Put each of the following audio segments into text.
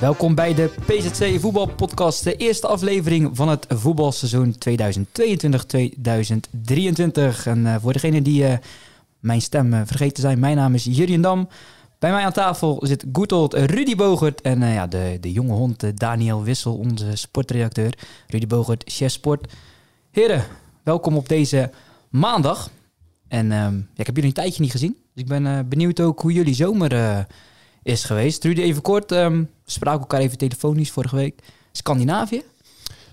Welkom bij de PZC Voetbalpodcast, de eerste aflevering van het voetbalseizoen 2022-2023. En uh, voor degenen die uh, mijn stem uh, vergeten zijn, mijn naam is Jurjen Dam. Bij mij aan tafel zit good old Rudy Bogert en ja, de, de jonge hond Daniel Wissel, onze sportredacteur. Rudy Bogert, chef sport. Heren, welkom op deze maandag. En ja, ik heb jullie een tijdje niet gezien, dus ik ben benieuwd ook hoe jullie zomer is geweest. Rudy, even kort. Um, we spraken elkaar even telefonisch vorige week. Scandinavië.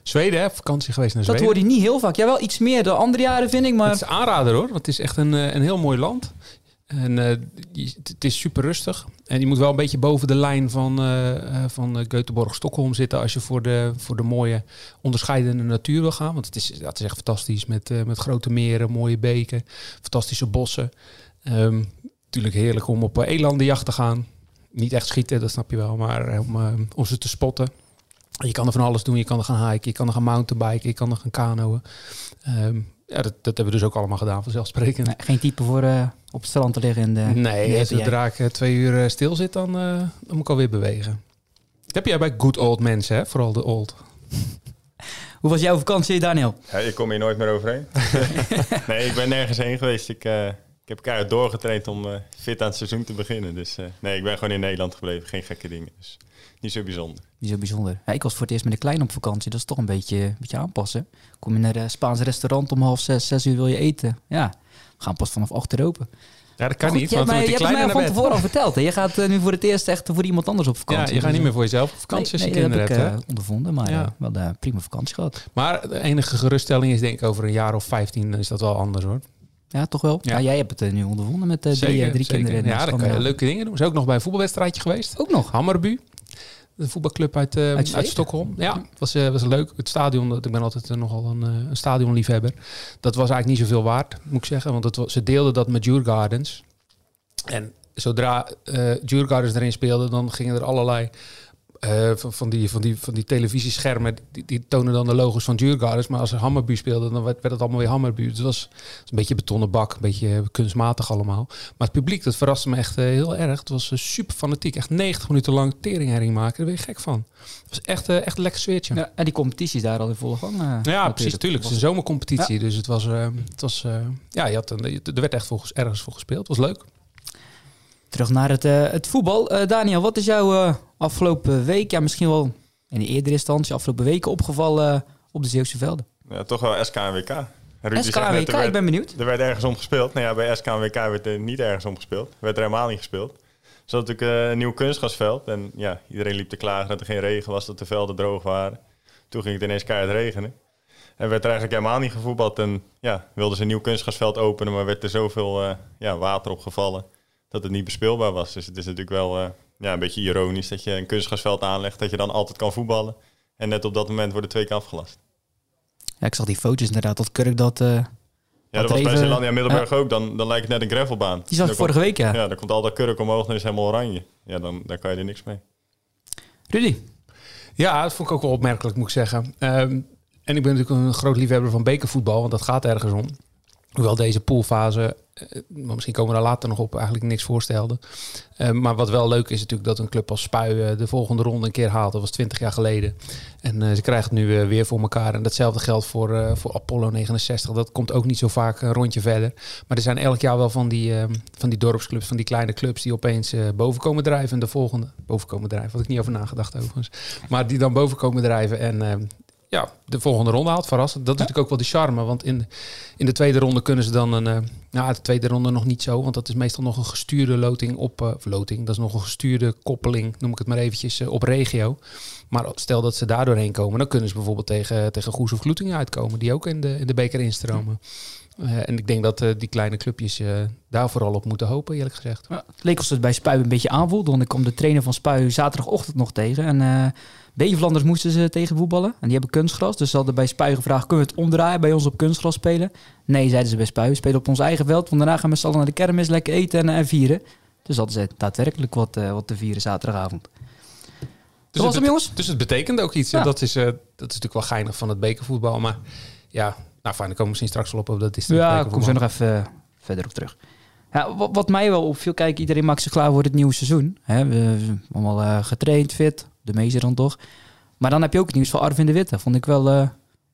Zweden, hè? vakantie geweest naar Zweden. Dat hoor je niet heel vaak. Ja, wel iets meer dan andere jaren, vind ik. Maar... Het is aanrader hoor, want het is echt een, een heel mooi land. En uh, het is super rustig. En je moet wel een beetje boven de lijn van, uh, van Göteborg-Stockholm zitten als je voor de, voor de mooie onderscheidende natuur wil gaan. Want het is, dat is echt fantastisch met, uh, met grote meren, mooie beken, fantastische bossen. Um, natuurlijk heerlijk om op elandenjacht te gaan niet echt schieten, dat snap je wel, maar om, uh, om ze te spotten. Je kan er van alles doen. Je kan er gaan hiken, je kan er gaan mountainbiken, je kan er gaan kanoën. Um, ja, dat, dat hebben we dus ook allemaal gedaan, vanzelfsprekend. Nee, geen type voor uh, op het strand te liggen in de Nee, als zodra ik uh, twee uur stil zit, dan, uh, dan moet ik alweer bewegen. Dat heb jij bij good old mensen, hè? vooral de old. Hoe was jouw vakantie, Daniel? Ja, ik kom hier nooit meer overheen. nee, ik ben nergens heen geweest. Ik, ik heb keihard doorgetraind om uh, fit aan het seizoen te beginnen. Dus uh, nee, ik ben gewoon in Nederland gebleven. Geen gekke dingen. Dus niet zo bijzonder. Niet zo bijzonder. Ja, ik was voor het eerst met de klein op vakantie. Dat is toch een beetje, een beetje aanpassen. Kom je naar een Spaans restaurant om half zes, zes uur wil je eten. Ja, we gaan pas vanaf acht open. Ja, dat kan niet. Je hebt mij, je hebt mij van tevoren al verteld. Hè? Je gaat uh, nu voor het eerst echt voor iemand anders op vakantie. Ja, je gaat niet meer voor jezelf op vakantie nee, als je kinderen heb hebt. Ik, uh, ondervonden, maar ja. wel de prima vakantie gehad. Maar de enige geruststelling is denk ik over een jaar of vijftien is dat wel anders hoor. Ja, toch wel? Ja. jij hebt het uh, nu ondervonden met uh, drie, drie kinderen. Ja, dan kan je leuke dingen doen. Is ook nog bij een voetbalwedstrijdje geweest. Ook nog? Hammerbu. De voetbalclub uit, uh, uit, uit, Stockholm. Ja, het was, was leuk. Het stadion, ik ben altijd nogal een, een stadionliefhebber. Dat was eigenlijk niet zoveel waard, moet ik zeggen. Want het ze deelden dat met Jure Gardens. En zodra uh, Jure Gardens erin speelde, dan gingen er allerlei uh, van, van, die, van, die, van die televisieschermen, die, die tonen dan de logos van Djurgardens. Maar als er Hammerbu speelde, dan werd, werd het allemaal weer Hammerbu. Dus het was, een beetje betonnen bak, een beetje kunstmatig allemaal. Maar het publiek, dat verraste me echt uh, heel erg. Het was uh, super fanatiek. Echt 90 minuten lang teringherring maken. Daar ben je gek van. Het was echt, echt een lekker sfeertje. Ja, en die competitie daar al in volle gang. ja, precies. Natuurlijk. Het is een zomercompetitie. Ja. Dus het was, het was ja, je had een, er werd echt volgens, ergens voor gespeeld. Het was leuk. Terug naar het, uh, het voetbal. Uh, Daniel, wat is jou uh, afgelopen week, ja, misschien wel in de eerdere instantie, afgelopen weken opgevallen op de Zeeuwse velden? Ja, toch wel SKNWK. SKNWK, ik ben benieuwd. Er werd ergens om gespeeld. Nou ja, bij SKNWK werd er niet ergens om gespeeld. Er werd er helemaal niet gespeeld. Er zat natuurlijk een nieuw kunstgasveld. En ja, iedereen liep te klagen dat er geen regen was, dat de velden droog waren. Toen ging het ineens keihard regenen. En werd er eigenlijk helemaal niet gevoetbald. En ja, wilden ze een nieuw kunstgasveld openen, maar werd er zoveel ja, water opgevallen dat het niet bespeelbaar was. Dus het is natuurlijk wel uh, ja, een beetje ironisch dat je een kunstgrasveld aanlegt, dat je dan altijd kan voetballen. En net op dat moment worden twee keer afgelast. Ja, ik zag die foto's inderdaad, dat Kurk dat... Uh, ja, dat was bij Zeelandia Middelburg ook. Dan, dan lijkt het net een gravelbaan. Die zag ik vorige week, ja. Ja, dan komt al dat kurk omhoog en is helemaal oranje. Ja, dan, dan kan je er niks mee. Rudy? Ja, dat vond ik ook wel opmerkelijk, moet ik zeggen. Um, en ik ben natuurlijk een groot liefhebber van bekervoetbal, want dat gaat ergens om. Hoewel deze poolfase uh, misschien komen we daar later nog op, eigenlijk niks voorstelde. Uh, maar wat wel leuk is natuurlijk dat een club als Spui uh, de volgende ronde een keer haalt. Dat was 20 jaar geleden. En ze krijgen het nu weer voor elkaar. En datzelfde geldt voor, voor Apollo 69. Dat komt ook niet zo vaak een rondje verder. Maar er zijn elk jaar wel van die, van die dorpsclubs, van die kleine clubs die opeens boven komen drijven. En de volgende, boven komen drijven, had ik niet over nagedacht overigens. Maar die dan boven komen drijven en ja, de volgende ronde haalt. Verrassend. Dat is natuurlijk ook wel de charme. Want in, in de tweede ronde kunnen ze dan een... Uh, nou, de tweede ronde nog niet zo. Want dat is meestal nog een gestuurde loting op... Uh, loting, dat is nog een gestuurde koppeling, noem ik het maar eventjes, op regio. Maar stel dat ze daar doorheen komen... dan kunnen ze bijvoorbeeld tegen, tegen Goes of Gloetingen uitkomen. Die ook in de, in de beker instromen. Uh, en ik denk dat uh, die kleine clubjes uh, daar vooral op moeten hopen, eerlijk gezegd. Ja, het leek alsof het bij Spui een beetje aanvoelde. Want ik kwam de trainer van Spui zaterdagochtend nog tegen. En Beverlanders moesten ze tegen voetballen. En die hebben kunstgras. Dus ze hadden bij Spui gevraagd, kunnen we het omdraaien bij ons op kunstgras spelen? Nee, zeiden ze bij Spui. We spelen op ons eigen veld. Want daarna gaan we met z'n allen naar de kermis lekker eten en, vieren. Dus hadden ze daadwerkelijk wat, wat te vieren zaterdagavond. Dus het, jongens? dus het betekent ook iets. Ja. Dat, is, dat is natuurlijk wel geinig van het bekervoetbal. Maar ja, nou fijn, dan komen we misschien straks wel op. op dat is ja, kom zo nog even eh, verder op terug. Ja, wat, wat, mij wel opviel, kijk, iedereen maakt zich klaar voor het nieuwe seizoen. Hè, we, we allemaal uh, getraind, fit, de meeste dan toch. Maar dan heb je ook het nieuws van Arvin de Witte. Vond ik wel uh,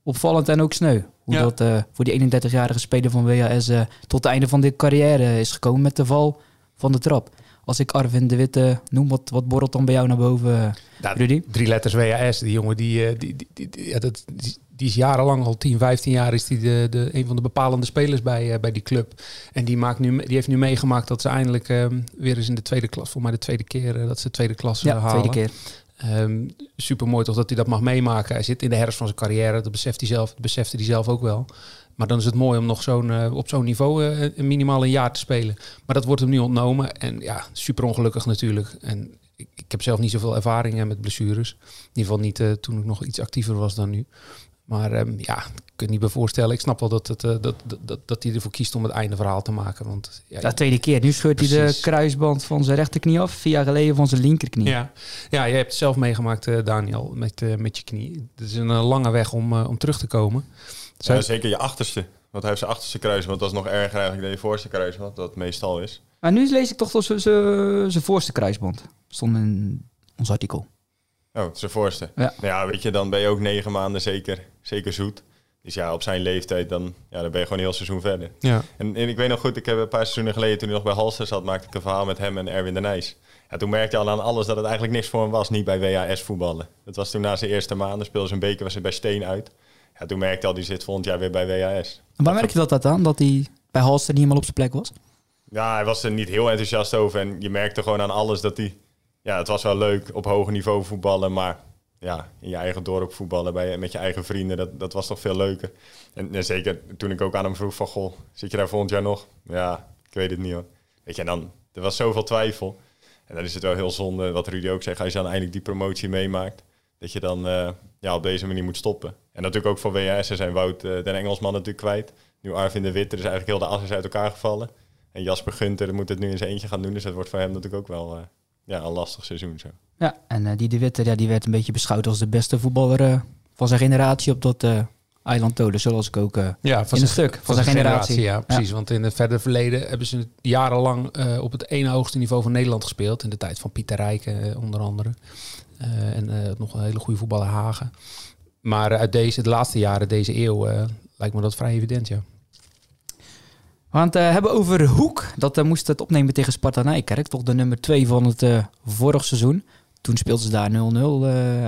opvallend en ook sneu. Hoe ja. dat voor die 31-jarige speler van WAS tot het einde van de carrière is gekomen met de val van de trap. Als ik Arvin de Witte noem, wat, wat borrelt dan bij jou naar boven, nou, Rudy? Drie letters WAS. Die jongen, die, die, die, die ja, dat, die, die is jarenlang, al 10, 15 jaar, is die de, de, een van de bepalende spelers bij, uh, bij die club. En die, maakt nu, die heeft nu meegemaakt dat ze eindelijk uh, weer eens in de tweede klas, voor mij de tweede keer uh, dat ze de tweede klas ja, halen. tweede keer. Um, super mooi toch dat hij dat mag meemaken. Hij zit in de herfst van zijn carrière, dat beseft hij zelf, dat besefte hij zelf ook wel. Maar dan is het mooi om nog zo'n op zo'n niveau minimaal een jaar te spelen. Maar dat wordt hem nu ontnomen. En ja, super ongelukkig natuurlijk. En ik, ik heb zelf niet zoveel ervaring met blessures. In ieder geval niet toen ik nog iets actiever was dan nu. Maar um, ja, ik kan niet meer voorstellen. Ik snap wel dat, het, uh, dat, dat, dat hij ervoor kiest om het einde verhaal te maken. Want, ja, de tweede keer. Nu scheurt hij de kruisband van zijn rechterknie af. Vier jaar geleden van zijn linkerknie. Ja, ja je hebt het zelf meegemaakt, uh, Daniel, met, uh, met je knie. Het is een lange weg om, om terug te komen. Ja, zeker je achterste. Want hij heeft zijn achterste kruisband. Dat is nog erger eigenlijk dan je voorste kruisband. Dat meestal is. Maar nu lees ik toch dat zijn voorste kruisband. Stond in ons artikel. Oh, zijn voorste. Ja. Ja, weet je, dan ben je ook negen maanden zeker, zeker zoet. Dus ja, op zijn leeftijd, dan, ja, dan ben je gewoon een heel seizoen verder. Ja. En, en ik weet nog goed, ik heb een paar seizoenen geleden, toen hij nog bij Halster zat, maakte ik een verhaal met hem en Erwin de Nijs. Ja, toen merkte je al aan alles dat het eigenlijk niks voor hem was, niet bij WAS voetballen. Dat was toen na zijn eerste maanden, speelde zijn beker, was hij bij Steen uit. Ja, toen merkte al, die zit volgend jaar weer bij WAS. En waar merk je dat, dat aan, dat hij bij Halster niet helemaal op zijn plek was? Ja, hij was er niet heel enthousiast over en je merkte gewoon aan alles dat hij ja, het was wel leuk op hoog niveau voetballen, maar ja, in je eigen dorp voetballen bij, met je eigen vrienden, dat, dat was toch veel leuker. En, zeker toen ik ook aan hem vroeg van, goh, zit je daar volgend jaar nog? Ja, ik weet het niet hoor. Weet je, en dan, er was zoveel twijfel. En dan is het wel heel zonde, wat Rudy ook zegt, als je dan eindelijk die promotie meemaakt, dat je dan uh, ja, op deze manier moet stoppen. En natuurlijk ook voor WS zijn Wout uh, den Engelsman natuurlijk kwijt. Nu Arvin de Witte, dus eigenlijk heel de as is uit elkaar gevallen. En Jasper Gunter moet het nu in zijn eentje gaan doen, dus dat wordt voor hem natuurlijk ook wel... Uh, ja, een lastig seizoen zo. Ja, en uh, die De Witte ja, die werd een beetje beschouwd als de beste voetballer uh, van zijn generatie op dat uh, eiland Tolen, zoals ik ook ja, van in een stuk van, zijn, generatie. Ja, precies. Want in het verder verleden hebben ze jarenlang op het ene hoogste niveau van Nederland gespeeld. In de tijd van Pieter Rijken onder andere. en nog een hele goede voetballer Hagen. Maar uit deze, de laatste jaren, deze eeuw, lijkt me dat vrij evident, ja. We gaan het hebben over Hoek. Dat uh, moest het opnemen tegen Sparta Nijkerk. Toch de nummer 2 van het uh, vorig seizoen. Toen speelden ze daar 0-0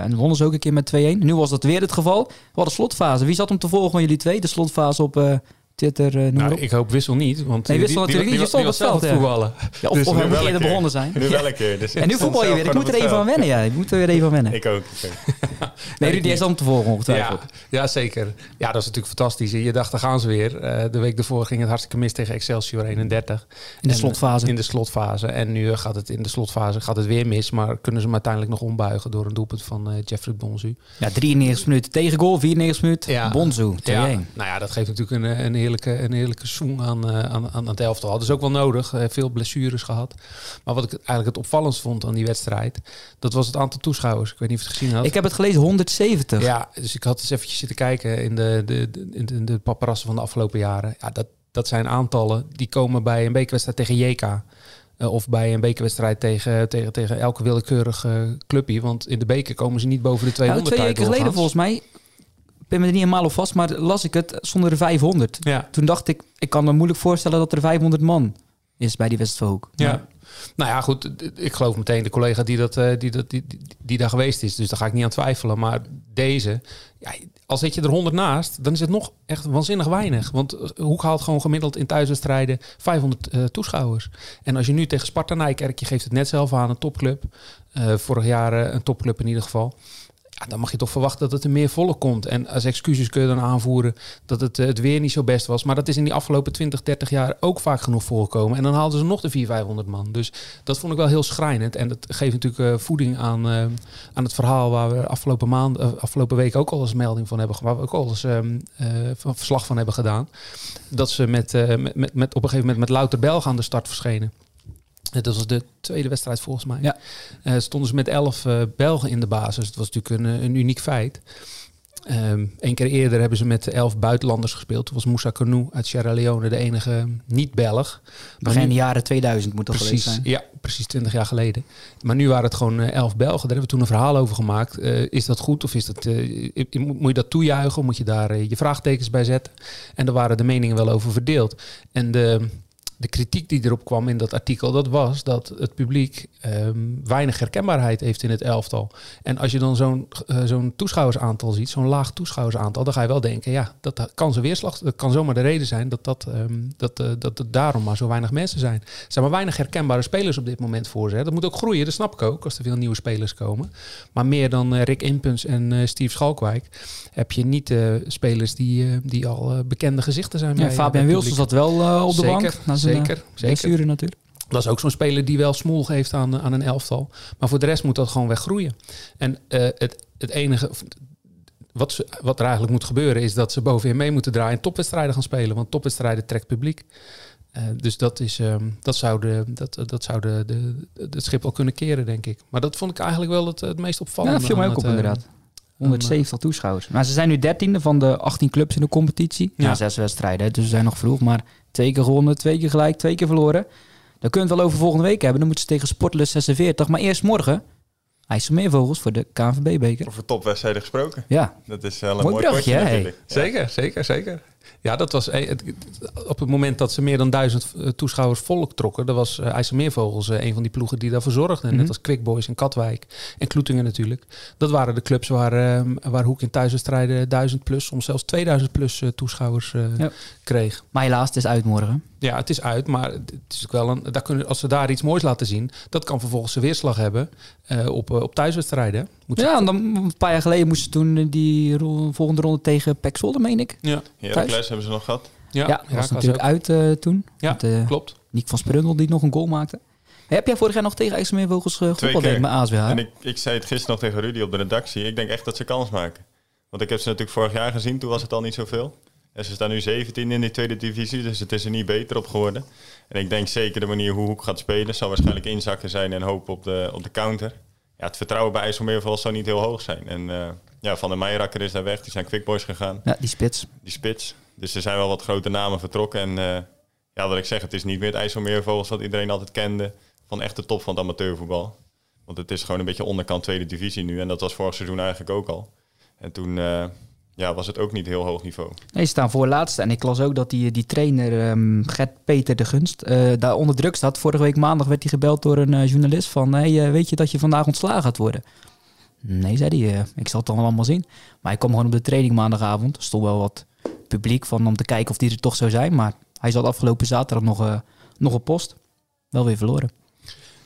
en wonnen ze ook een keer met 2-1. Nu was dat weer het geval. We hadden slotfase. Wie zat om te volgen van jullie twee? De slotfase op Twitter, uh, nou, ik hoop Wissel niet, want nee, Wissel natuurlijk niet. Je stond op veld voetballen. Ja, of, dus of hij eerder begonnen zijn. Nu wel een keer. Dus en nu voetbal je weer. Ik moet er even aan wennen. Ja, ik moet er weer even aan wennen. Ik ook. nee, Rudy is om te volgen ongetwijfeld. Ja, ja, zeker. Ja, dat is natuurlijk fantastisch. Je dacht, daar gaan ze weer. Uh, de week ervoor ging het hartstikke mis tegen Excelsior 31. In de slotfase. In de slotfase. En nu gaat het in de slotfase gaat het weer mis. Maar kunnen ze hem uiteindelijk nog ombuigen door een doelpunt van uh, Jeffrey Bonzu. Ja, 93 minuten tegen goal, 94 minuten ja. Bonzu. Ja. Nou ja, dat geeft natuurlijk een, een heerlijke, een heerlijke zoen aan, uh, aan, aan het elftal had. Dus ook wel nodig. Uh, veel blessures gehad. Maar wat ik eigenlijk het opvallendst vond aan die wedstrijd, dat was het aantal toeschouwers. Ik weet niet of je het gezien had. Ik heb het gelezen, 170. Ja, dus ik had eens eventjes zitten kijken in de, de, de, in de, paparassen van de afgelopen jaren. Ja, dat, dat zijn aantallen die komen bij een bekerwedstrijd tegen JK. Uh, of bij een bekerwedstrijd tegen, tegen, tegen elke willekeurige clubje. Want in de beker komen ze niet boven de 200 nou, Twee weken geleden volgens mij ben me er niet helemaal op vast, maar las ik het zonder de 500. Ja. Toen dacht ik, ik kan me moeilijk voorstellen dat er 500 man is bij die Westverhoek. Ja. Nou ja, goed. Ik geloof meteen de collega die, dat, uh, die, dat, die, die, die, daar geweest is. Dus daar ga ik niet aan twijfelen. Maar deze, ja, al zit je er 100 naast, dan is het nog echt waanzinnig weinig. Want eh, Hoek haalt gewoon gemiddeld in thuiswedstrijden 500 uh, toeschouwers. En als je nu tegen Sparta Nijkerk, je geeft het net zelf aan, een topclub. Uh, vorig jaar een topclub in ieder geval dan mag je toch verwachten dat het er meer volle komt. En als excuses kun je dan aanvoeren dat het, eh, het weer niet zo best was. Maar dat is in die afgelopen 20, 30 jaar ook vaak genoeg voorgekomen. En dan haalden ze nog de 400, 500 man. Dus dat vond ik wel heel schrijnend. En dat geeft natuurlijk uh, voeding aan, uh, aan het verhaal waar we afgelopen, maand, afgelopen week ook al eens melding van hebben. Waar we ook al eens ehm, verslag van hebben gedaan. Dat ze met, met, met, op een gegeven moment met louter Belgen aan de start verschenen. Dat was de tweede wedstrijd volgens mij. Ja. Uh, stonden ze met elf uh, Belgen in de basis. Het was natuurlijk een, een uniek feit. Um, Eén keer eerder hebben ze met elf buitenlanders gespeeld. Toen was Moussa Kanou uit Sierra Leone de enige niet-Belg. Begin jaren 2000 moet dat precies, zijn. Ja, precies 20 jaar geleden. Maar nu waren het gewoon elf Belgen. Daar hebben we toen een verhaal over gemaakt. Uh, is dat goed of is dat, moet je dat toejuichen? Moet je daar je vraagtekens bij zetten? En daar waren de meningen wel over verdeeld. En de de kritiek die erop kwam in dat artikel, dat was dat het publiek um, weinig herkenbaarheid heeft in het elftal. En als je dan zo'n uh, zo'n toeschouwersaantal ziet, zo'n laag toeschouwersaantal, dan ga je wel denken, ja, dat kan zijn weerslag, dat kan zomaar de reden zijn dat, dat, um, dat, uh, dat het daarom maar zo weinig mensen zijn. Er zijn maar weinig herkenbare spelers op dit moment voor ze. Hè. Dat moet ook groeien, dat snap ik ook, als er veel nieuwe spelers komen. Maar meer dan uh, Rick Impens en Steve Schalkwijk heb je niet spelers die, die al bekende gezichten zijn. Ja, Fabian Wilson zat wel op de Zeker. bank zeker, zeker. natuurlijk. Dat is ook zo'n speler die wel smoel geeft aan, aan een elftal. Maar voor de rest moet dat gewoon weggroeien. En uh, het, het enige wat, ze, wat er eigenlijk moet gebeuren is dat ze bovenin mee moeten draaien en topwedstrijden gaan spelen. Want topwedstrijden trekt publiek. Uh, dus dat, is, um, dat zou, de, dat, dat zou de, de, het schip wel kunnen keren, denk ik. Maar dat vond ik eigenlijk wel het, het meest opvallende. Ja, dat viel mij ook op, uh, inderdaad. 170 toeschouwers. Maar ze zijn nu dertiende van de 18 clubs in de competitie. Ja, ja zes wedstrijden, dus ze zijn nog vroeg. Maar twee keer gewonnen, twee keer gelijk, twee keer verloren. Dan kunnen we het wel over volgende week hebben. Dan moeten ze tegen Sportlust 46. Maar eerst morgen IJsselmeervogels voor de KNVB-beker. Over topwedstrijden gesproken. Ja. Dat is wel een mooi, mooi brugje, potje hè? natuurlijk. Ja. Zeker, zeker, zeker. Ja, dat was eh, het, op het moment dat ze meer dan duizend eh, toeschouwers volk trokken. Dat was uh, IJsselmeervogels uh, een van die ploegen die daarvoor zorgden. Mhm. Net als Quick Boys en Katwijk en Kloetingen natuurlijk. Dat waren de clubs waar, uh, waar Hoek in thuiswedstrijden duizend plus, soms zelfs 2000 plus toeschouwers Ja. kreeg. Maar helaas, het is uit morgen. Ja, het is uit, maar het is ook wel een, daar kunnen, als ze daar iets moois laten zien, dat kan vervolgens zijn weerslag hebben uh, op, op thuiswedstrijden. Moet Ja, en dan een paar jaar geleden moesten ze toen die ro- volgende ronde tegen Pek Zwolle, meen ik. Ja, Heracles hebben ze nog gehad. ja, Ja, dat was natuurlijk uit uh, toen. Ja, Met, uh, klopt. Nick van Sprundel die nog een goal maakte. Heb jij vorig jaar nog tegen IJsselmeervogels uh, gevoetbald keer. denk ik, met ASWH? En ik, ik zei het gisteren nog tegen Rudy op de redactie. Ik denk echt dat ze kans maken. Want ik heb ze natuurlijk vorig jaar gezien, toen was het al niet zoveel. En ze staan nu 17 in die tweede divisie, dus het is er niet beter op geworden. En ik denk zeker de manier hoe Hoek gaat spelen, zal waarschijnlijk inzakken zijn en hopen op de, op de counter. Ja, het vertrouwen bij IJsselmeervogels zou niet heel hoog zijn. En uh, ja, Van der Meijerakker is daar weg, die zijn Quickboys gegaan. Ja, die spits. Die spits. Dus er zijn wel wat grote namen vertrokken. En uh, ja, wat ik zeg, het is niet meer het IJsselmeervogels wat iedereen altijd kende van echt de top van het amateurvoetbal. Want het is gewoon een beetje onderkant tweede divisie nu. En dat was vorig seizoen eigenlijk ook al. En toen uh, ja, was het ook niet heel hoog niveau. Nee, ze staan voor laatste. En ik las ook dat die, die trainer um, Gert Peter de Gunst uh, daar onder druk staat. Vorige week maandag werd hij gebeld door een journalist van... Hey, weet je dat je vandaag ontslagen gaat worden? Nee, zei hij. ik zal het dan allemaal zien. Maar ik kwam gewoon op de training maandagavond. Er stond wel wat publiek van om te kijken of die er toch zou zijn. Maar hij zat afgelopen zaterdag nog, nog op post. Wel weer verloren.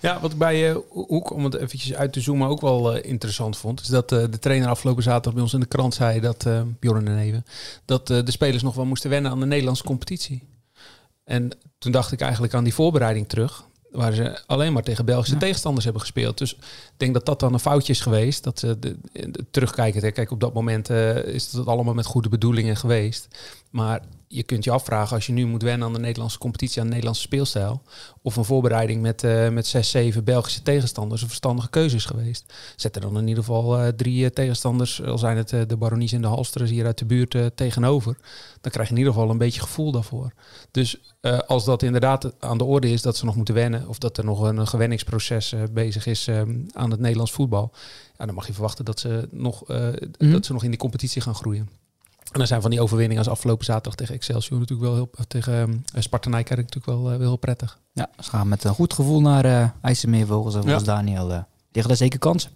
Ja, wat ik bij uh, Hoek, om het eventjes uit te zoomen, ook wel uh, interessant vond, is dat uh, de trainer afgelopen zaterdag bij ons in de krant zei dat, Bjorn en Even, dat de spelers nog wel moesten wennen aan de Nederlandse competitie. En toen dacht ik eigenlijk aan die voorbereiding terug, waar ze alleen maar tegen Belgische ja. tegenstanders hebben gespeeld. Dus ik denk dat dat dan een foutje is geweest. Dat ze de, de, terugkijken. Kijk, op dat moment is het allemaal met goede bedoelingen geweest. Maar je kunt je afvragen als je nu moet wennen aan de Nederlandse competitie, aan de Nederlandse speelstijl. Of een voorbereiding met, uh, met zes, zeven Belgische tegenstanders een verstandige keuze is geweest. Zet er dan in ieder geval uh, drie tegenstanders, al zijn het de Baronies en de Halsters hier uit de buurt tegenover. Dan krijg je in ieder geval een beetje gevoel daarvoor. Dus als dat inderdaad aan de orde is dat ze nog moeten wennen, of dat er nog een, gewenningsproces bezig is aan het Nederlands voetbal, ja, dan mag je verwachten dat ze nog, mm -hmm. dat ze nog in die competitie gaan groeien. En dan zijn van die overwinningen als afgelopen zaterdag tegen Excelsior natuurlijk wel heel... Tegen uh, Sparta Nijkerk natuurlijk wel, wel heel prettig. Ja, ze gaan met een goed gevoel naar uh, IJsselmeervogels. En volgens Daniel liggen daar zeker kansen.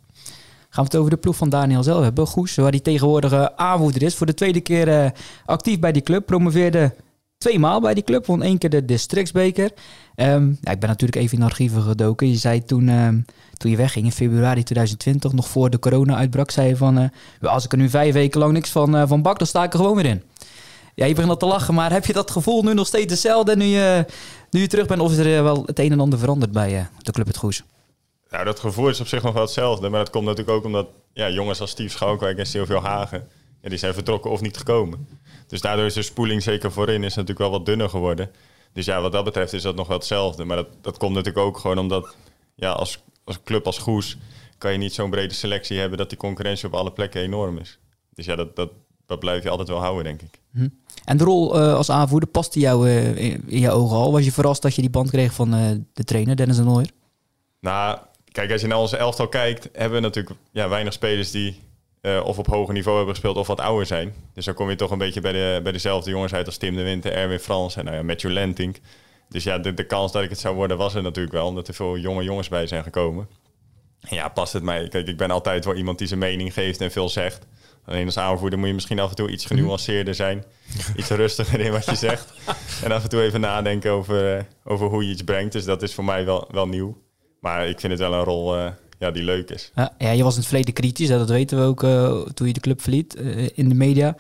Gaan we het over de ploeg van Daniel zelf hebben. Goes, waar hij tegenwoordig aanvoerder is. Voor de tweede keer actief bij die club. Promoveerde twee maal bij die club. Won één keer de districtsbeker. Um, ja, ik ben natuurlijk even in de archieven gedoken. Je zei toen, uh, toen je wegging in februari 2020, nog voor de corona-uitbrak, zei je van... Uh, als ik er nu vijf weken lang niks van, uh, van bak, dan sta ik er gewoon weer in. Ja, je begint al te lachen, maar heb je dat gevoel nu nog steeds hetzelfde nu je, nu je terug bent? Of is er wel het een en ander veranderd bij de Club Het Goes? Nou, dat gevoel is op zich nog wel hetzelfde. Maar dat komt natuurlijk ook omdat ja, jongens als Steve Schouwkwijk en Silvio Hagen... Die zijn vertrokken of niet gekomen. Dus daardoor is de spoeling zeker voorin is natuurlijk wel wat dunner geworden. Dus ja, wat dat betreft is dat nog wel hetzelfde. Maar dat, dat komt natuurlijk ook gewoon omdat ja, als, als club als Goes kan je niet zo'n brede selectie hebben dat die concurrentie op alle plekken enorm is. Dus ja, dat, dat, dat blijf je altijd wel houden, denk ik. Hm. En de rol uh, als aanvoerder, paste jou uh, in, in je ogen al? Was je verrast dat je die band kreeg van uh, de trainer, Dennis de Nooier? Nou, kijk, als je naar onze elftal kijkt, hebben we natuurlijk ja, weinig spelers die uh, of op hoger niveau hebben gespeeld of wat ouder zijn. Dus dan kom je toch een beetje bij, de, bij dezelfde jongens uit als Tim de Winter, Erwin Frans en nou ja, Matthew Lentink. Dus ja, de, de kans dat ik het zou worden was er natuurlijk wel, omdat er veel jonge jongens bij zijn gekomen. En ja, past het mij? Kijk, ik ben altijd wel iemand die zijn mening geeft en veel zegt. Alleen als aanvoerder moet je misschien af en toe iets genuanceerder zijn. Iets rustiger in wat je zegt. En af en toe even nadenken over, uh, over hoe je iets brengt. Dus dat is voor mij wel, wel nieuw. Maar ik vind het wel een rol uh, ja, die leuk is. Ja, ja, je was in het verleden kritisch, dat weten we ook uh, toen je de club verliet uh, in de media.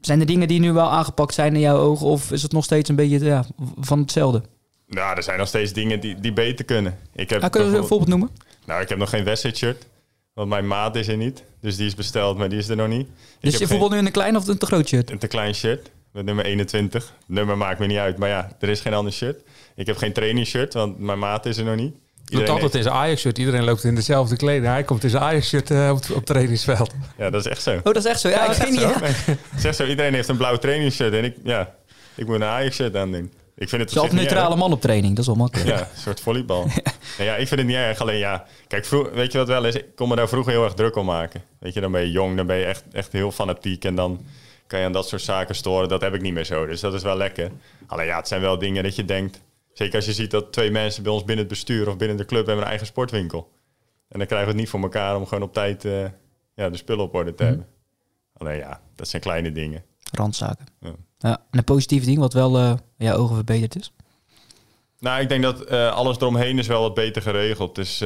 Zijn er dingen die nu wel aangepakt zijn in jouw ogen of is het nog steeds een beetje ja, van hetzelfde? Nou, er zijn nog steeds dingen die, die beter kunnen. Ik heb ah, kun je een voorbeeld noemen? Nou, ik heb nog geen wedstrijdshirt. Want mijn maat is er niet. Dus die is besteld, maar die is er nog niet. Dus je bijvoorbeeld nu een klein of een te groot shirt? Een te klein shirt. Met nummer 21. nummer maakt me niet uit. Maar ja, er is geen ander shirt. Ik heb geen trainingsshirt, want mijn maat is er nog niet. Iedereen loopt altijd in zijn Ajax-shirt. Iedereen loopt in dezelfde kleding. Hij komt in zijn Ajax-shirt uh, op, op het trainingsveld. Ja, dat is echt zo. Oh, dat is echt zo. Ja, ja ik weet niet. Ja. Zeg zo, iedereen heeft een blauw trainingsshirt. En ik, ja, ik moet een Ajax-shirt aan doen. Ik vind het Zelf neutrale man op training, dat is wel makkelijk. Ja, een soort volleybal. ja. ja, ik vind het niet erg. Alleen ja, kijk, vroeg, weet je wat wel is? Ik kon me daar vroeger heel erg druk om maken. Weet je, dan ben je jong, dan ben je echt, echt heel fanatiek. En dan kan je aan dat soort zaken storen. Dat heb ik niet meer zo. Dus dat is wel lekker. Alleen ja, het zijn wel dingen dat je denkt Zeker als je ziet dat twee mensen bij ons binnen het bestuur of binnen de club hebben een eigen sportwinkel. En dan krijgen we het niet voor elkaar om gewoon op tijd uh, ja, de spullen op orde te mm. hebben. Alleen ja, dat zijn kleine dingen. Randzaken. Ja. ja en een positief ding wat wel uh, jouw ogen verbeterd is? Nou, ik denk dat uh, alles eromheen is wel wat beter geregeld. Dus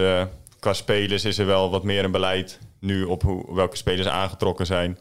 qua spelers is er wel wat meer een beleid nu op hoe, welke spelers aangetrokken zijn.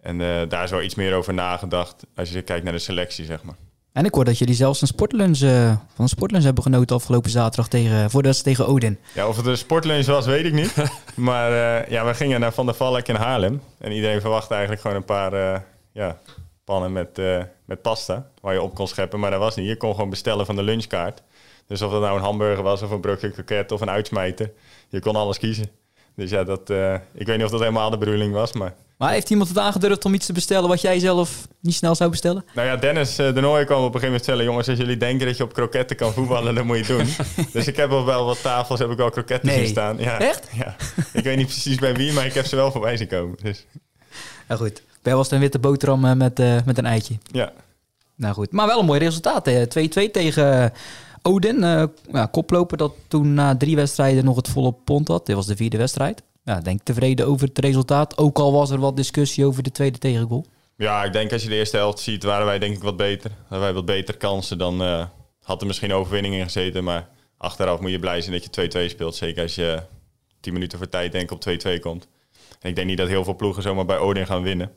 En daar is wel iets meer over nagedacht als je kijkt naar de selectie, zeg maar. En ik hoor dat jullie zelfs een sportlunch, uh, van een sportlunch hebben genoten afgelopen zaterdag tegen, voor de tegen Odin. Ja, of het een sportlunch was, weet ik niet. maar uh, ja, we gingen naar Van der Valk in Haarlem. En iedereen verwachtte eigenlijk gewoon een paar uh, ja, pannen met, met pasta waar je op kon scheppen. Maar dat was niet. Je kon gewoon bestellen van de lunchkaart. Dus of dat nou een hamburger was of een brokje kroket of een uitsmijter. Je kon alles kiezen. Dus ja, dat, ik weet niet of dat helemaal de bedoeling was, maar... Maar heeft iemand het aangedurfd om iets te bestellen wat jij zelf niet snel zou bestellen? Nou ja, Dennis uh, de Nooy kwam op een gegeven moment stellen... jongens, als jullie denken dat je op kroketten kan voetballen, dan moet je doen. dus ik heb op wel wat tafels, heb ik wel kroketten nee. staan. Ja, Echt? Ja. Ik weet niet precies bij wie, maar ik heb ze wel voorbij zien komen. Dus. Nou goed, bij was het een witte boterham eh, met, uh, met een eitje. Ja. Nou goed, maar wel een mooi resultaat. 2-2 tegen Odin. Uh, ja, koploper dat toen na drie wedstrijden nog het volle pond had. Dit was de vierde wedstrijd ja, denk tevreden over het resultaat. Ook al was er wat discussie over de tweede tegengoal. Ja, ik denk als je de eerste helft ziet, waren wij denk ik wat beter. Hadden wij wat beter kansen, dan uh, had er misschien overwinning in gezeten. Maar achteraf moet je blij zijn dat je 2-2 speelt. Zeker als je 10 minuten voor tijd denk op 2-2 komt. Ik denk niet dat heel veel ploegen zomaar bij Odin gaan winnen.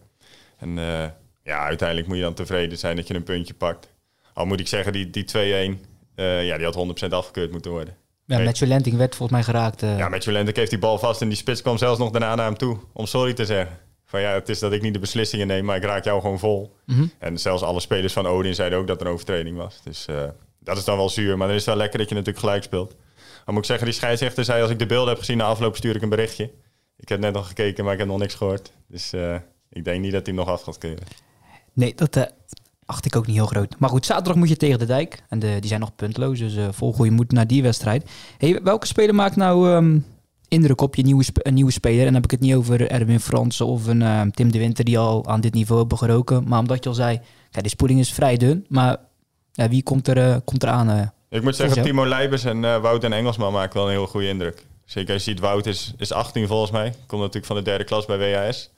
En uh, ja, uiteindelijk moet je dan tevreden zijn dat je een puntje pakt. Al moet ik zeggen, die, die 2-1, uh, eh, ja, die had 100% afgekeurd moeten worden. Ja, met Matthew Lenting werd volgens mij geraakt. Uh... Ja, Matthew Lenting heeft die bal vast en die spits kwam zelfs nog daarna naar hem toe om sorry te zeggen. Van ja, het is dat ik niet de beslissingen neem, maar ik raak jou gewoon vol. Mhm. En zelfs alle spelers van Odin zeiden ook dat er een overtreding was. Dus uh, dat is dan wel zuur, maar dan is het wel lekker dat je natuurlijk gelijk speelt. Dan moet ik zeggen, die scheidsrechter zei als ik de beelden heb gezien na afloop stuur ik een berichtje. Ik heb net nog gekeken, maar ik heb nog niks gehoord. Dus uh, ik denk niet dat hij hem nog af gaat keuren. Nee, dat, acht ik ook niet heel groot. Maar goed, zaterdag moet je tegen de dijk. En de, die zijn nog puntloos, dus uh, vol goede moed naar die wedstrijd. Hey, welke speler maakt nou um, indruk op je nieuwe, een nieuwe speler. En dan heb ik het niet over Erwin Fransen of een Tim de Winter die al aan dit niveau hebben geroken. Maar omdat je al zei, ja, de spoeling is vrij dun. Maar wie komt er, komt er aan? ik moet zeggen, Timo Leibers en Wout en Engelsman maken wel een heel goede indruk. Zeker als je ziet, Wout is, is 18 volgens mij. Komt natuurlijk van de derde klas bij WAS.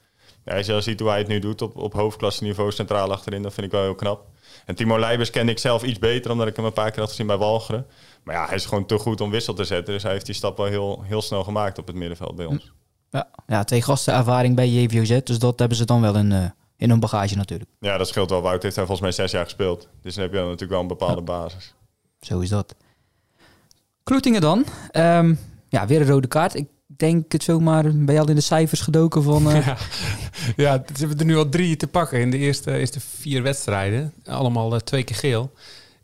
Ja, als je ziet hoe hij het nu doet op, op hoofdklasse niveau centraal achterin, dat vind ik wel heel knap. En Timo Leibers kende ik zelf iets beter, omdat ik hem een paar keer had gezien bij Walcheren. Maar ja, hij is gewoon te goed om wissel te zetten. Dus hij heeft die stap wel heel, heel snel gemaakt op het middenveld bij ons. Ja, ja twee gasten ervaring bij JVOZ, dus dat hebben ze dan wel in, uh, in hun bagage natuurlijk. Ja, dat scheelt wel. Wout heeft daar volgens mij zes jaar gespeeld. Dus dan heb je dan natuurlijk wel een bepaalde basis. Zo is dat. Kloetingen dan. Um, ja, weer een rode kaart. Ik denk het zomaar, ben je al in de cijfers gedoken van... Uh... Ja, ja ze hebben er nu al drie te pakken in de eerste, eerste vier wedstrijden. Allemaal uh, twee keer geel.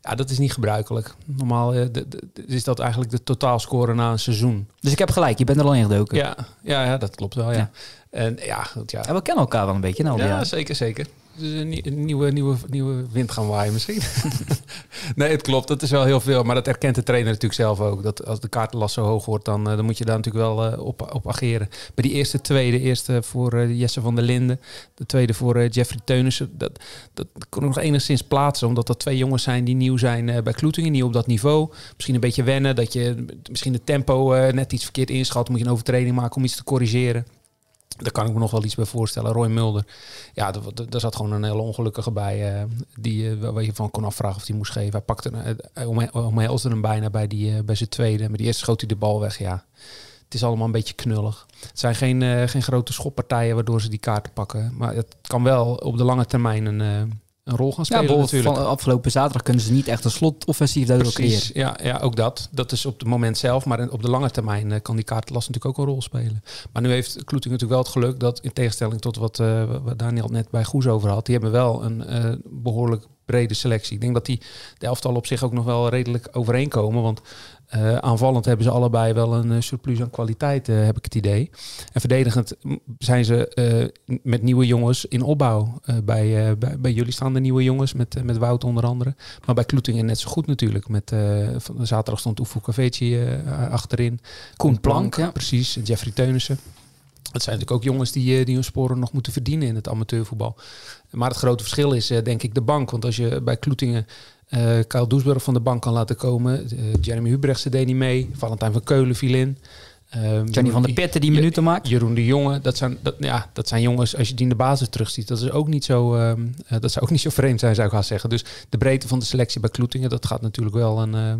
Ja, dat is niet gebruikelijk. Normaal uh, is dat eigenlijk de totaalscore na een seizoen. Dus ik heb gelijk, je bent er al in gedoken. Ja, ja, ja dat klopt wel, ja. ja. En ja, goed, ja. En we kennen elkaar wel een beetje, nou. Ja, zeker, zeker. Dus een, nieuwe, nieuwe, nieuwe wind gaan waaien misschien. nee, het klopt. Dat is wel heel veel. Maar dat erkent de trainer natuurlijk zelf ook. Dat als de kaartenlast zo hoog wordt, dan, uh, dan moet je daar natuurlijk wel uh, op, op ageren. Bij die eerste twee, de eerste voor uh, Jesse van der Linden. De tweede voor Jeffrey Teunissen. Dat, dat kon nog enigszins plaatsen. Omdat dat twee jongens zijn die nieuw zijn bij Kloetingen. Nieuw op dat niveau. Misschien een beetje wennen. Dat je misschien de tempo net iets verkeerd inschat. Moet je een overtreding maken om iets te corrigeren. Daar kan ik me nog wel iets bij voorstellen. Roy Mulder. Ja, daar zat gewoon een hele ongelukkige bij. Uh, die, uh, waar je van kon afvragen of hij moest geven. Hij pakte uh, hem bijna bij, die, bij zijn tweede. Maar die eerste schoot hij de bal weg. Ja, het is allemaal een beetje knullig. Het zijn geen, geen grote schoppartijen waardoor ze die kaarten pakken. Maar het kan wel op de lange termijn een een rol gaan spelen. Ja, natuurlijk. Van afgelopen zaterdag kunnen ze niet echt een slotoffensief daardoor creëren. Ja, ja, ook dat. Dat is op het moment zelf. Maar op de lange termijn uh, kan die kaartlast natuurlijk ook een rol spelen. Maar nu heeft Kloeting natuurlijk wel het geluk dat in tegenstelling tot wat, uh, wat Daniel net bij Goes over had, die hebben wel een uh, behoorlijk brede selectie. Ik denk dat die de elftal op zich ook nog wel redelijk overeenkomen. Want uh, aanvallend hebben ze allebei wel een uh, surplus aan kwaliteit, uh, heb ik het idee. En verdedigend zijn ze met nieuwe jongens in opbouw. Bij, bij, bij, jullie staan de nieuwe jongens, met, met Wout onder andere. Maar bij Kloetingen net zo goed natuurlijk. Met, van, zaterdag stond Oefo Caveci achterin. Koen Plank, ja. precies. Jeffrey Teunissen. Het zijn natuurlijk ook jongens die, die hun sporen nog moeten verdienen in het amateurvoetbal. Maar het grote verschil is denk ik de bank. Want als je bij Kloetingen uh, Kyle Doesburg van de bank kan laten komen. Uh, Jeremy Hubrechtse deed niet mee. Valentijn van Keulen viel in. Johnny van der Petten die minuten maakt. Jeroen de Jonge. Dat zijn, dat, ja, dat zijn jongens, als je die in de basis terugziet, dat, is ook niet zo, uh, dat zou ook niet zo vreemd zijn, zou ik gaan zeggen. Dus de breedte van de selectie bij Kloetingen, dat gaat natuurlijk wel een, uh,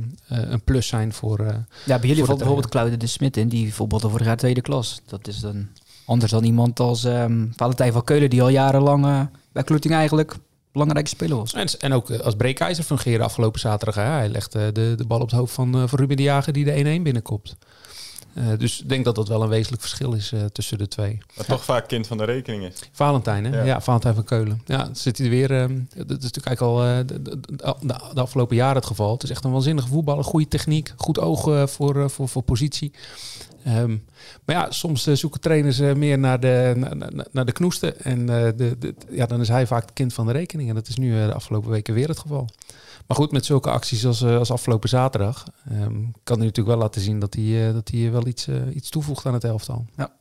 een plus zijn voor... ja, bij jullie valt bijvoorbeeld Claude de Smit in, die bijvoorbeeld voor jaar tweede klas. Dat is dan anders dan iemand als um, Valentijn van Keulen, die al jarenlang bij Kloetingen eigenlijk belangrijke speler was. En, en ook eh, als breekijzer fungeerde afgelopen zaterdag. Hè. Hij legde de, de bal op het hoofd van, uh, van Ruben de Jager die de 1-1 binnenkomt. Uh, dus ik denk dat dat wel een wezenlijk verschil is uh, tussen de twee. Maar toch vaak kind van de rekening is. Valentijn, hè? Ja, ja Valentijn van Keulen. Ja, zit hij weer. Uh, dat is natuurlijk eigenlijk al de, de, de, afgelopen jaren het geval. Het is echt een waanzinnige voetballer. Goede techniek, goed oog voor, voor, voor positie. Um, maar ja, soms uh, zoeken trainers uh, meer naar de, naar, naar de knoesten. En uh, de, de, ja, dan is hij vaak het kind van de rekening. En dat is nu de afgelopen weken weer het geval. Maar goed, met zulke acties als, als afgelopen zaterdag... Um, kan hij natuurlijk wel laten zien dat hij, dat hij wel iets, iets toevoegt aan het elftal. Ja.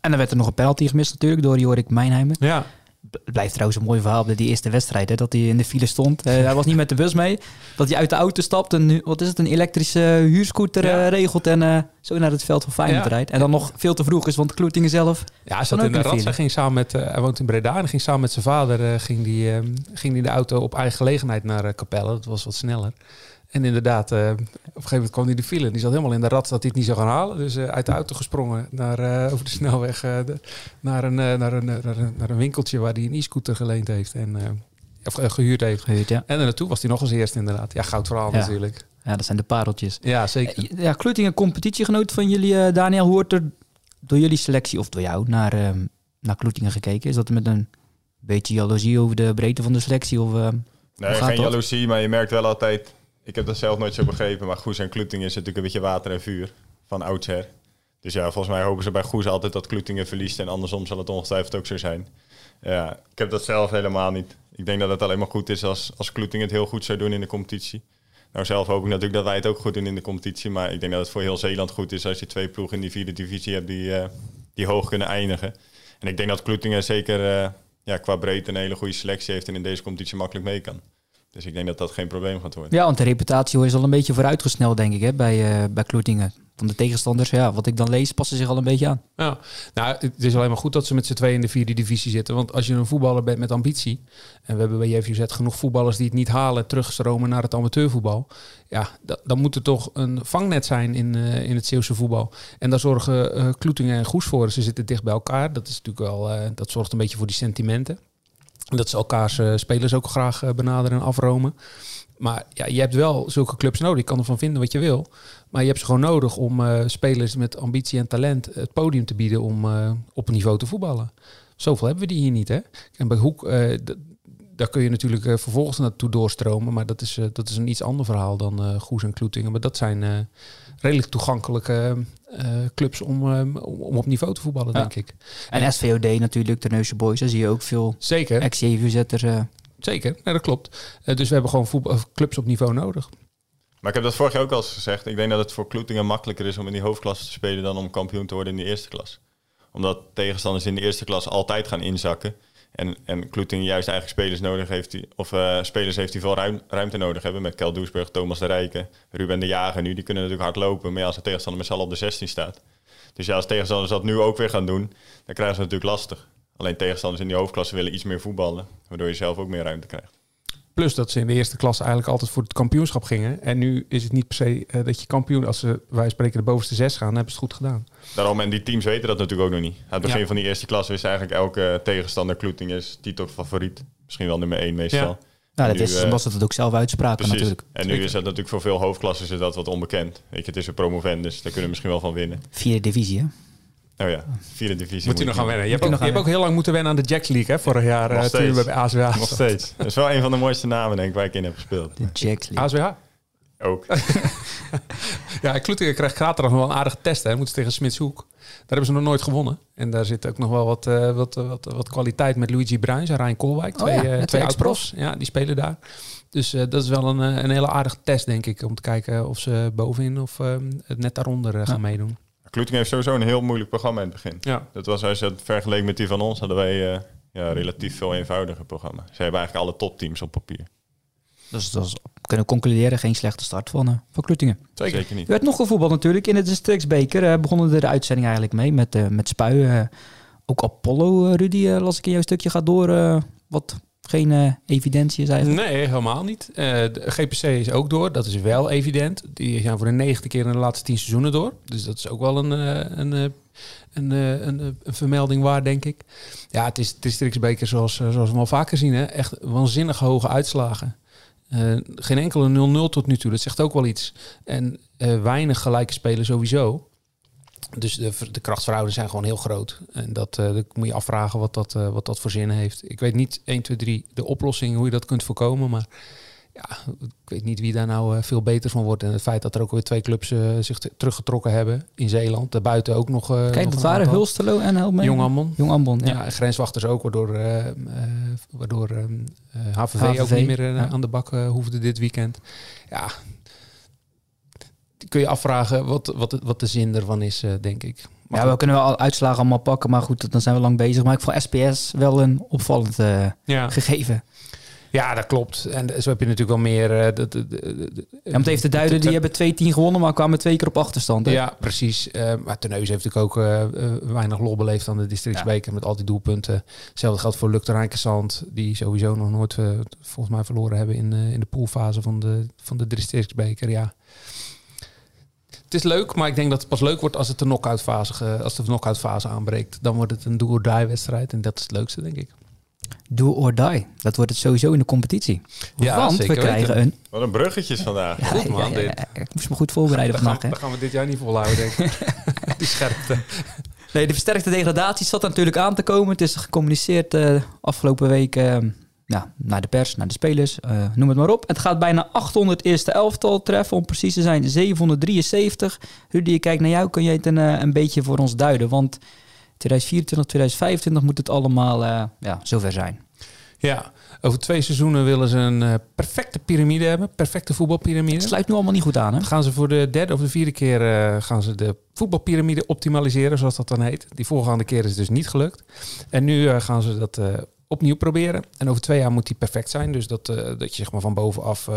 En dan werd er nog een penalty gemist natuurlijk door Jorik Mijnheimer. Ja. Het blijft trouwens een mooi verhaal bij die eerste wedstrijd. Hè, dat hij in de file stond. Uh, hij was niet met de bus mee. Dat hij uit de auto stapt. En wat is het? Een elektrische huurscooter uh, regelt. En zo naar het veld van Feyenoord rijdt. En dan nog veel te vroeg is, want Kloetingen zelf... Ja, hij zat in de rat. Hij, ging samen met, hij woont in Breda. En ging samen met zijn vader ging die, ging die de auto op eigen gelegenheid naar Capelle. Dat was wat sneller. En inderdaad, uh, op een gegeven moment kwam hij de file. Die zat helemaal in de rat dat hij het niet zou gaan halen. Dus uh, uit de auto gesprongen naar, uh, over de snelweg de, naar, een, naar, een, naar, een, naar een winkeltje waar hij een e-scooter geleend heeft. En, of gehuurd heeft. Gehuurd, ja. En naartoe was hij nog als eerste inderdaad. Ja, goud verhaal ja. natuurlijk. Ja, dat zijn de pareltjes. Ja, zeker. Ja, Kloetingen competitiegenoot van jullie, Daniel. Hoe wordt er door jullie selectie of door jou naar, um, naar Kloetingen gekeken? Is dat met een beetje jaloezie over de breedte van de selectie? Of, uh, nee, geen jaloezie, maar je merkt wel altijd ik heb dat zelf nooit zo begrepen, maar Goes en Kloeting is natuurlijk een beetje water en vuur van oudsher. Dus ja, volgens mij hopen ze bij Goes altijd dat Kloetingen verliest en andersom zal het ongetwijfeld ook zo zijn. Ja, ik heb dat zelf helemaal niet. Ik denk dat het alleen maar goed is als, als het heel goed zou doen in de competitie. Nou, zelf hoop ik natuurlijk dat wij het ook goed doen in de competitie. Maar ik denk dat het voor heel Zeeland goed is als je twee ploegen in die vierde divisie hebt die, die hoog kunnen eindigen. En ik denk dat Kloetingen zeker ja, qua breedte een hele goede selectie heeft en in deze competitie makkelijk mee kan. Dus ik denk dat dat geen probleem gaat worden. Ja, want de reputatie is al een beetje vooruitgesneld, denk ik, hè, bij, uh, bij Kloetingen. Van de tegenstanders, ja, wat ik dan lees, passen zich al een beetje aan. Ja, nou, het is alleen maar goed dat ze met z'n tweeën in de vierde divisie zitten. Want als je een voetballer bent met ambitie, en we hebben bij JVZ genoeg voetballers die het niet halen, terugstromen naar het amateurvoetbal. Ja, dan moet er toch een vangnet zijn in, uh, in het Zeeuwse voetbal. En daar zorgen uh, Kloetingen en Goes voor. Ze zitten dicht bij elkaar. Dat is natuurlijk wel, dat zorgt een beetje voor die sentimenten. Dat ze elkaars uh, spelers ook graag uh, benaderen en afromen. Maar ja, je hebt wel zulke clubs nodig. Je kan ervan vinden wat je wil. Maar je hebt ze gewoon nodig om uh, spelers met ambitie en talent het podium te bieden om op een niveau te voetballen. Zoveel hebben we die hier niet. Hè? En bij Hoek, daar kun je natuurlijk vervolgens naartoe doorstromen. Maar dat is, dat is een iets ander verhaal dan Goes en Kloetingen. Maar dat zijn redelijk toegankelijke uh, clubs om, um, om op niveau te voetballen, denk ik. En, en SVOD natuurlijk, de Neuse Boys, daar zie je ook veel Zeker. ex-JV-zetters. Uh. Zeker, nee, dat klopt. Uh, dus we hebben gewoon voetbal, clubs op niveau nodig. Maar ik heb dat vorig jaar ook al eens gezegd. Ik denk dat het voor Kloetingen makkelijker is om in die hoofdklasse te spelen dan om kampioen te worden in de eerste klas. Omdat tegenstanders in de eerste klas altijd gaan inzakken. En, en Kloeting juist eigenlijk spelers nodig heeft die, of uh, spelers heeft die veel ruim, ruimte nodig hebben. Met Kel Doesburg, Thomas de Rijken, Ruben de Jager nu. Die kunnen natuurlijk hard lopen. Maar ja, als de tegenstander met z'n op de 16 staat. Dus ja, als tegenstanders dat nu ook weer gaan doen, dan krijgen ze het natuurlijk lastig. Alleen tegenstanders in die hoofdklasse willen iets meer voetballen. Waardoor je zelf ook meer ruimte krijgt. Plus dat ze in de eerste klas eigenlijk altijd voor het kampioenschap gingen. En nu is het niet per se uh, dat je kampioen, als ze, wij spreken de bovenste zes gaan, dan hebben ze het goed gedaan. Daarom, en die teams weten dat natuurlijk ook nog niet. Aan het begin van die eerste klas wist eigenlijk elke tegenstander Kloeting is titel favoriet. Misschien wel nummer één meestal. Ja. Nou, dat is omdat ze het ook zelf uitspraken precies. natuurlijk. En nu is het natuurlijk voor veel hoofdklassen is dat wat onbekend. Weet je, het is een promovendus, daar kunnen we misschien wel van winnen. Vierde divisie, hè? Oh ja, vierde divisie. Moet, je nog gaan wennen. Je hebt, ook, je hebt ook heel lang moeten wennen aan de Jacks League, hè? Vorig jaar nog uh, bij ASWH. Nog steeds. Dat is wel een van de mooiste namen, denk ik, waar ik in heb gespeeld. De Jacks League. ASWH? Ook. ja, Kloetingen krijgt zaterdag nog wel een aardige test. Hè. Moeten tegen Smitshoek. Daar hebben ze nog nooit gewonnen. En daar zit ook nog wel wat, uh, wat, wat, wat kwaliteit met Luigi Bruins en Rijn Koolwijk. Oh twee, oh ja, twee oud Ja, die spelen daar. Dus uh, dat is wel een, een hele aardige test, denk ik. Om te kijken of ze bovenin of uh, net daaronder gaan ja. meedoen. Kloeting heeft sowieso een heel moeilijk programma in het begin. Ja. Dat was als je het vergeleken met die van ons, hadden wij uh, ja, relatief veel eenvoudiger programma. Ze hebben eigenlijk alle topteams op papier. Dus dat is, kunnen concluderen geen slechte start van, uh, van Kloetingen. Zeker. Zeker niet. Er werd nog gevoetbald natuurlijk. In het districtsbeker uh, begonnen de, de uitzending eigenlijk mee met, uh, met Spui. ook Apollo, Rudy, las ik in jouw stukje, gaat door wat geen uh, evidentie is eigenlijk? Nee, helemaal niet. Uh, de GPC is ook door, dat is wel evident. Die gaan voor de negende keer in de laatste tien seizoenen door. Dus dat is ook wel een, uh, een, een, een, een, vermelding waar, denk ik. Ja, het is districtsbeker zoals, zoals we al vaker zien. Hè? Echt waanzinnig hoge uitslagen. geen enkele 0-0 tot nu toe, dat zegt ook wel iets. En weinig gelijke spelen sowieso. Dus de, de krachtverhoudingen zijn gewoon heel groot. En dat, uh, moet je afvragen wat dat, uh, wat dat voor zin heeft. Ik weet niet 1, 2, 3 de oplossing, hoe je dat kunt voorkomen. Maar ja, ik weet niet wie daar nou uh, veel beter van wordt. En het feit dat er ook weer twee clubs zich teruggetrokken hebben in Zeeland. Daarbuiten ook nog. Kijk, nog dat waren Hulstelo en Helmee. Jong Ambon. Jong Ambon, ja. ja. grenswachters ook, waardoor, waardoor HVV, HVV, ook niet meer ja. aan de bak hoefde dit weekend. Ja, kun je afvragen wat, wat, wat de zin ervan is, uh, denk ik. Maar ja, we kunnen wel uitslagen allemaal pakken, maar goed, dan zijn we lang bezig. Maar ik vond SPS wel een opvallend uh, ja. gegeven. Ja, dat klopt. En zo heb je natuurlijk wel meer... Uh, de, de, de, ja, om het even te duiden, die hebben twee tien gewonnen, maar kwamen twee keer op achterstand. Hè? Ja, precies. Uh, maar Teneus heeft natuurlijk ook uh, weinig lol beleefd aan de districtsbeker ja. met al die doelpunten. Hetzelfde geldt voor Lukter Rijnkensand, die sowieso nog nooit volgens mij verloren hebben in, in de poolfase van de, van de districtsbeker. Ja het is leuk, maar ik denk dat het pas leuk wordt als het de knock fase, als de knock fase aanbreekt. Dan wordt het een do-or-die wedstrijd en dat is het leukste, denk ik. Do or die. Dat wordt het sowieso in de competitie. Ja, Want we krijgen een... Wat een bruggetjes vandaag. Ja, goed man, dit. ik moest me goed voorbereiden vandaag. Dan gaan we dit jaar niet volhouden, denk ik. Die scherpte. Nee, de versterkte degradatie zat natuurlijk aan te komen. Het is gecommuniceerd uh, afgelopen week... Uh, ja, naar de pers, naar de spelers, uh, noem het maar op. Het gaat bijna 800 eerste elftal treffen, om precies te zijn 773. Rudy, ik kijk naar jou, kun je het een, een beetje voor ons duiden? Want 2024, 2025 moet het allemaal uh, ja, zover zijn. Ja, over twee seizoenen willen ze een uh, perfecte piramide hebben. Perfecte voetbalpiramide. Het sluit nu allemaal niet goed aan, hè? gaan ze voor de derde of de vierde keer uh, gaan ze de voetbalpiramide optimaliseren, zoals dat dan heet. Die voorgaande keer is dus niet gelukt. En nu uh, gaan ze dat opnieuw proberen. En over twee jaar moet die perfect zijn. Dus dat, dat je zeg maar van bovenaf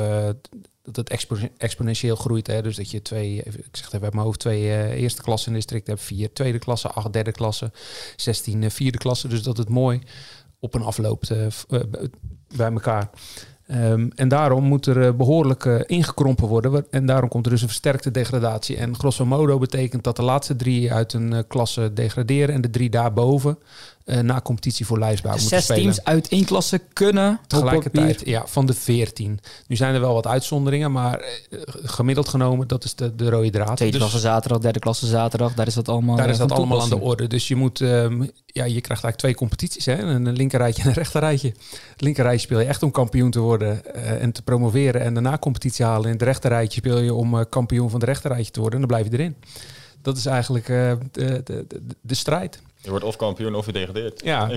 dat het exponentieel groeit. Hè? Dus dat je twee, ik zeg het even mijn hoofd, twee eerste klasse in district hebt, vier tweede klasse, acht derde klasse, zestien vierde klasse. Dus dat het mooi op en afloopt uh, bij elkaar. Um, en daarom moet er behoorlijk ingekrompen worden. En daarom komt er dus een versterkte degradatie. En grosso modo betekent dat de laatste drie uit een klasse degraderen en de drie daarboven na competitie voor lijfsbouw dus moeten zes teams uit één klasse kunnen tegelijkertijd. Ja, van de veertien. Nu zijn er wel wat uitzonderingen, maar uh, gemiddeld genomen dat is de, de rode draad. Tweede dus, klasse zaterdag, derde klasse zaterdag, daar is dat allemaal. Daar is dat allemaal aan de orde. Dus je moet, um, ja, je krijgt eigenlijk twee competities, hè? een linkerrijtje en een rechterrijtje. Het linkerrijtje speel je echt om kampioen te worden uh, en te promoveren en daarna competitie halen. In het rechterrijtje speel je om kampioen van de rechterrijtje te worden en dan blijf je erin. Dat is eigenlijk de, de, de, de strijd. Je wordt of kampioen of je degradeert. Ja,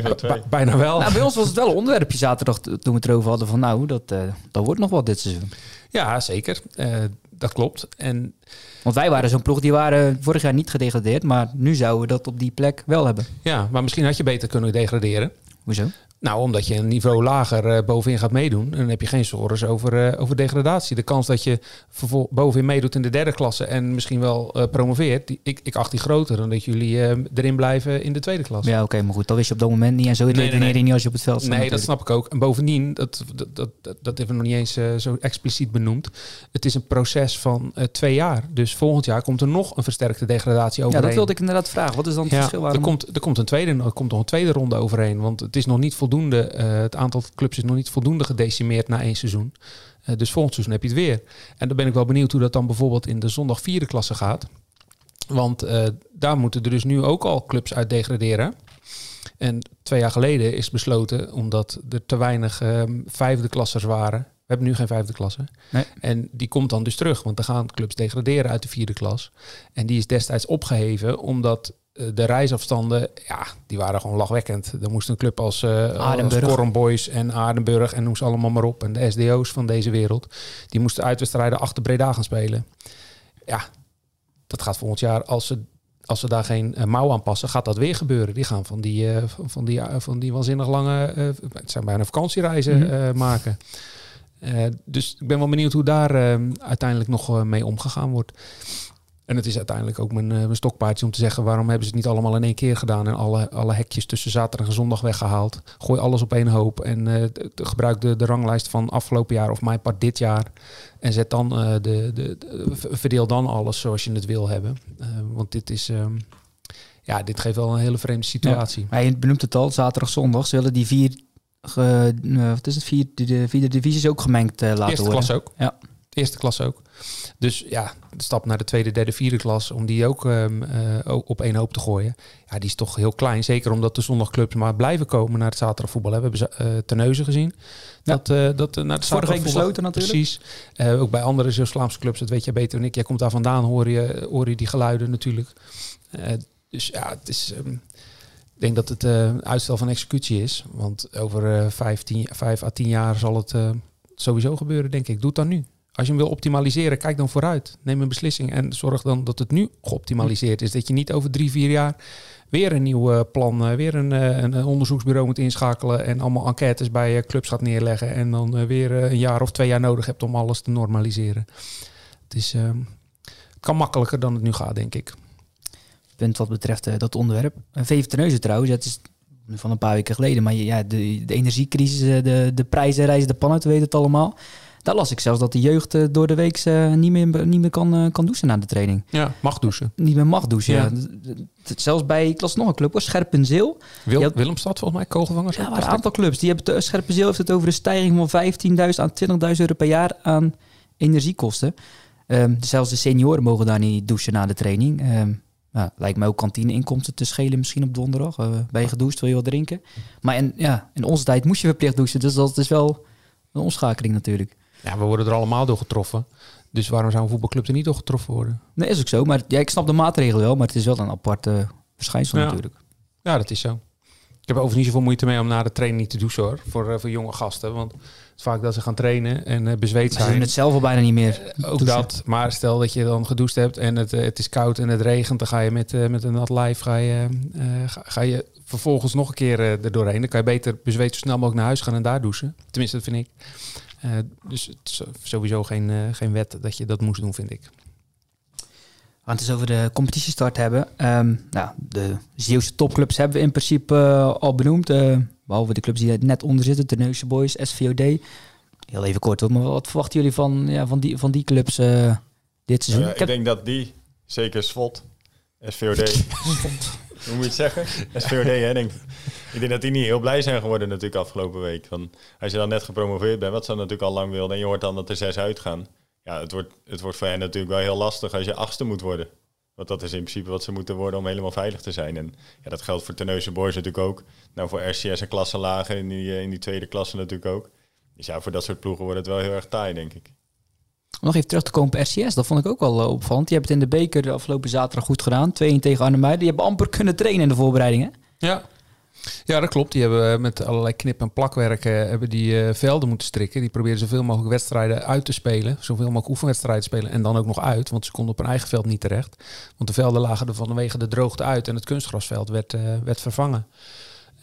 bijna wel. Nou, bij ons was het wel een onderwerpje zaterdag toen we het erover hadden van nou, dat, uh, dat wordt nog wat dit seizoen. Ja, zeker. Uh, dat klopt. En... Want wij waren zo'n ploeg, die waren vorig jaar niet gedegradeerd, maar nu zouden we dat op die plek wel hebben. Ja, maar misschien had je beter kunnen degraderen. Hoezo? Nou, omdat je een niveau lager uh, bovenin gaat meedoen. En dan heb je geen zorgen over, uh, over degradatie. De kans dat je bovenin meedoet in de derde klasse en misschien wel uh, promoveert, die, ik, ik acht die groter dan dat jullie erin blijven in de tweede klasse. Ja, oké, maar goed, dat wist je op dat moment niet. En zo nee, nee, nee. niet als je op het veld staat. Nee, dat snap ik ook. En bovendien, dat, dat, dat, dat hebben we nog niet eens zo expliciet benoemd. Het is een proces van twee jaar. Dus volgend jaar komt er nog een versterkte degradatie overheen. Ja, dat wilde ik inderdaad vragen. Wat is dan het ja, verschil? Waarom? Er komt, er komt een tweede, er komt nog een tweede ronde overheen. Want het is nog niet voldoende voldoende, uh, het aantal clubs is nog niet voldoende gedecimeerd na één seizoen. Uh, dus volgend seizoen heb je het weer. En dan ben ik wel benieuwd hoe dat dan bijvoorbeeld in de zondag vierde klasse gaat. Want uh, daar moeten er dus nu ook al clubs uit degraderen. En twee jaar geleden is besloten, omdat er te weinig ehm, vijfde klassers waren. We hebben nu geen vijfde klasse. Nee. En die komt dan dus terug, want dan gaan clubs degraderen uit de vierde klas. En die is destijds opgeheven, omdat eh, de reisafstanden, ja, die waren gewoon lachwekkend. Er moest een club als, uh, Boys en Aardenburg en noem ze allemaal maar op. En de SDO's van deze wereld, die moesten uitwedstrijden achter Breda gaan spelen. Ja, dat gaat volgend jaar, als ze, als ze daar geen uh, mouw aan passen, gaat dat weer gebeuren. Die gaan van die, uh, van die, van die waanzinnig lange, het zijn bijna vakantiereizen mm maken. dus ik ben wel benieuwd hoe daar uiteindelijk nog mee omgegaan wordt. En het is uiteindelijk ook mijn, uh, mijn stokpaardje om te zeggen... waarom hebben ze het niet allemaal in één keer gedaan... en alle, alle hekjes tussen zaterdag en zondag weggehaald. Gooi alles op één hoop en uh, gebruik de, de ranglijst van afgelopen jaar... of mijn part dit jaar. En zet dan, uh, de, de, verdeel dan alles zoals je het wil hebben. want dit is... Um, ja, dit geeft wel een hele vreemde situatie. Ja, je benoemt het al, zaterdag, zondag. Ze willen die vier... Ge, wat is het? Vier, de vierde divisies ook gemengd laten Eerste worden. klas ook. Ja. Eerste klas ook. Dus ja, de stap naar de tweede, derde, vierde klas, om die ook um, uh, op één hoop te gooien. Ja, die is toch heel klein. Zeker omdat de zondagclubs maar blijven komen naar het zaterdagvoetbal. We hebben uh, Terneuzen gezien. Ja. Dat, uh, dat naar het Vorige week besloten natuurlijk. Precies. ook bij andere Zuid-Vlaamse clubs, dat weet jij beter dan ik. Jij komt daar vandaan, hoor je, hoor je die geluiden natuurlijk. dus ja, het is... Um, ik denk dat het uitstel van executie is. Want over vijf, tien, vijf à tien jaar zal het sowieso gebeuren, denk ik. Doe het dan nu. Als je hem wil optimaliseren, kijk dan vooruit. Neem een beslissing en zorg dan dat het nu geoptimaliseerd is. Dat je niet over drie, vier jaar weer een nieuw eh, plan, uh, weer een, uh, een, onderzoeksbureau moet inschakelen en allemaal enquêtes bij clubs gaat neerleggen en dan weer een jaar of twee jaar nodig hebt om alles te normaliseren. Het, is, ehm, het kan makkelijker dan het nu gaat, denk ik. Punt wat betreft dat onderwerp. VV Terneuzen trouwens, het is van een paar weken geleden, maar ja, de, de energiecrisis, de, de prijzen reizen de pan uit, we weten het allemaal. Daar las ik zelfs dat de jeugd eh, door de week uh, niet meer, niet meer kan, uh, kan douchen na de training. Ja, mag douchen. Niet meer mag douchen, ja. Zelfs bij, ik las nog een club, Scherpenzeel. Wil, had, Willemstad volgens mij, kogelvangers. Ja, een aantal clubs. Die hebben, Scherpenzeel heeft het over een stijging van 15.000 aan 20.000 euro per jaar aan energiekosten. Um, zelfs de senioren mogen daar niet douchen na de training. Um, nou, lijkt me ook kantineinkomsten te schelen misschien op donderdag. Uh, ben je gedoucht, wil je wat drinken? Maar in, ja, in onze tijd moest je verplicht douchen. Dus dat is wel een omschakeling natuurlijk. Ja, we worden er allemaal door getroffen. Dus waarom zou een voetbalclub er niet door getroffen worden? Nee, is ook zo. Maar ja, ik snap de maatregelen wel, maar het is wel een aparte verschijnsel natuurlijk. Ja, dat is zo. Ik heb overigens niet zoveel moeite mee om na de training niet te douchen hoor. Voor, voor jonge gasten. Want het is vaak dat ze gaan trainen en uh, bezweet zijn. Ze doen het zelf al bijna niet meer. ook dat. Maar stel dat je dan gedoucht hebt en het, het is koud en het regent. Dan ga je met, met een nat lijf ga je, ga, ga, je vervolgens nog een keer er doorheen. Dan kan je beter bezweet zo snel mogelijk naar huis gaan en daar douchen. Tenminste, dat vind ik. Dus het is sowieso geen, geen wet dat je dat moest doen, vind ik. We gaan het eens over de competitiestart hebben. Um, nou, de Zeeuwse topclubs hebben we in principe uh, al benoemd. Uh, behalve de clubs die er net onder zitten. De Boys, SVOD. Heel even kort, maar wat verwachten jullie van, ja, van, die, van die clubs uh, dit seizoen? ik, ik denk dat die, zeker SWOT, SVOD... Hoe moet je het zeggen? SVOD, hè, denk ik. Denk dat die niet heel blij zijn geworden natuurlijk afgelopen week. Want als je dan net gepromoveerd bent, wat ze natuurlijk al lang wilden... en je hoort dan dat er zes uitgaan ja, het wordt, het wordt voor hen natuurlijk wel heel lastig als je achtste moet worden. Want dat is in principe wat ze moeten worden om helemaal veilig te zijn. En ja, dat geldt voor Terneuzen Boys natuurlijk ook. Nou, voor RCS en klasse lager in die, eh, in die tweede klasse natuurlijk ook. Dus ja, voor dat soort ploegen wordt het wel heel erg taai, denk ik. Nog even terug te komen op RCS, dat vond ik ook wel uh, opvallend. Die hebben het in de beker de afgelopen zaterdag goed gedaan. 2-1 tegen Arnhem Die hebben amper kunnen trainen in de voorbereidingen. Ja, ja, dat klopt. Die hebben met allerlei knip- en plakwerken hebben die velden moeten strikken. Die proberen zoveel mogelijk wedstrijden uit te spelen. Zoveel mogelijk oefenwedstrijden spelen. En dan ook nog uit, want ze konden op hun eigen veld niet terecht. Want de velden lagen er vanwege de droogte uit en het kunstgrasveld werd, werd vervangen.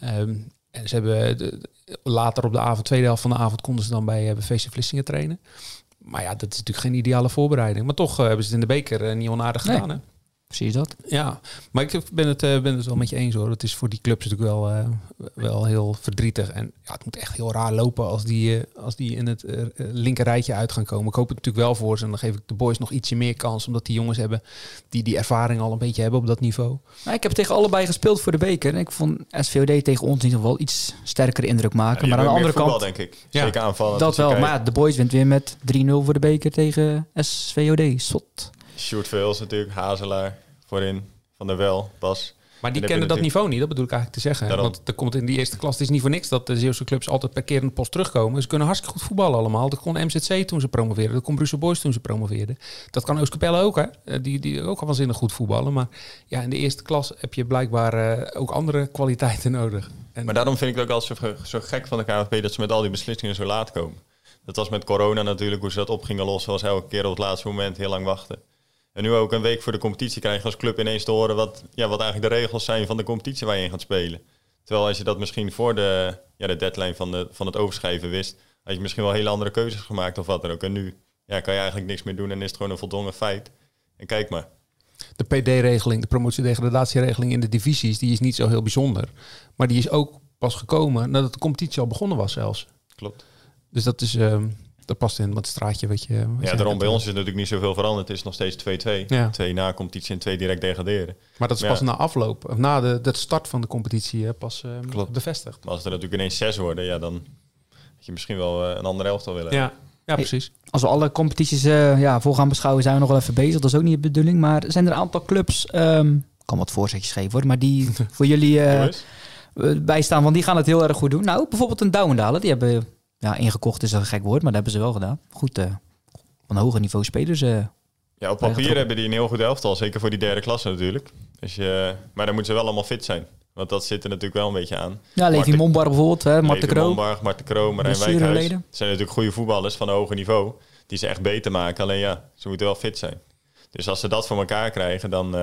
Um, en ze hebben later op de avond, tweede helft van de avond, konden ze dan bij uh, VC Vlissingen trainen. Maar ja, dat is natuurlijk geen ideale voorbereiding. Maar toch hebben ze het in de beker niet onaardig gedaan. Hè? Je dat? Ja, maar ik ben het, uh, ben het wel met je eens hoor. Het is voor die clubs natuurlijk wel, uh, wel heel verdrietig. En ja, het moet echt heel raar lopen als die, uh, als die in het linker rijtje uit gaan komen. Ik hoop het natuurlijk wel voor ze. En dan geef ik de boys nog ietsje meer kans. Omdat die jongens hebben die die ervaring al een beetje hebben op dat niveau. Nou, ik heb tegen allebei gespeeld voor de beker. En ik vond SVOD tegen ons in ieder geval iets sterker indruk maken. maar aan de andere voetbal, kant... denk ik. Zeker ja, aanvallen. Dat wel. Maar de boys wint weer met 3-0 voor de beker tegen SVOD. Sot. Sjoerd Veels natuurlijk, Hazelaar voorin. Van der Wel, Bas. Maar die kennen dat niveau niet, dat bedoel ik eigenlijk te zeggen. Want er komt in die eerste klas, het is niet voor niks dat de Zeeuwse clubs altijd per keer in de post terugkomen. Ze kunnen hartstikke goed voetballen allemaal. Dat kon MZC toen ze promoveerden, dat kon Brussel Boys toen ze promoveerden. Dat kan Oostkapelle ook, hè. Eh, die, die ook al waanzinnig goed voetballen. Maar ja, in de eerste klas heb je blijkbaar uh, ook andere kwaliteiten nodig. En maar daarom vind ik het ook altijd zo, zo gek van de KNVB dat ze met al die beslissingen zo laat komen. Dat was met corona natuurlijk, hoe ze dat op gingen lossen, was elke keer op het laatste moment heel lang wachten. En nu ook een week voor de competitie krijg je als club ineens te horen wat, ja, wat eigenlijk de regels zijn van de competitie waar je in gaat spelen. Terwijl als je dat misschien voor de, ja, de deadline van, de, van het overschrijven wist, had je misschien wel hele andere keuzes gemaakt of wat dan ook. En nu ja, kan je eigenlijk niks meer doen en is het gewoon een voldongen feit. En kijk maar. De PD-regeling, de promotie-degradatieregeling in de divisies, die is niet zo heel bijzonder. Maar die is ook pas gekomen nadat de competitie al begonnen was zelfs. Klopt. Dus dat is... Uh, dat past in wat straatje wat je... ja, daarom bij ons is natuurlijk niet zoveel veranderd. Het is nog steeds 2-2. Ja. Twee na competitie en twee direct degraderen. Maar dat is pas na afloop, of na de, de start van de competitie pas uh, bevestigd. Maar als er natuurlijk ineens zes worden, ja, dan had je misschien wel uh, een andere elftal willen Ja, ja precies. als we alle competities uh, ja, voor gaan beschouwen, zijn we nog wel even bezig. Dat is ook niet de bedoeling. Maar zijn er een aantal clubs, um, kan wat voorzetjes geven hoor, maar die voor jullie bijstaan, want die gaan het heel erg goed doen. Nou, bijvoorbeeld een Douwendalen, die hebben ja, ingekocht is een gek woord, maar dat hebben ze wel gedaan. Goed, uh, op een hoger niveau spelers. Uh, ja, op papier hebben die een heel goed elftal, zeker voor die derde klasse natuurlijk. Dus je, maar dan moeten ze wel allemaal fit zijn. Want dat zit er natuurlijk wel een beetje aan. Ja, Levi Mombar bijvoorbeeld, hè, Marten Kroo. Mombar, Marten Kroo, Marijn Wijkhuis. Zijn natuurlijk goede voetballers van een hoger niveau. Die ze echt beter maken. Alleen ja, ze moeten wel fit zijn. Dus als ze dat voor elkaar krijgen, dan, uh,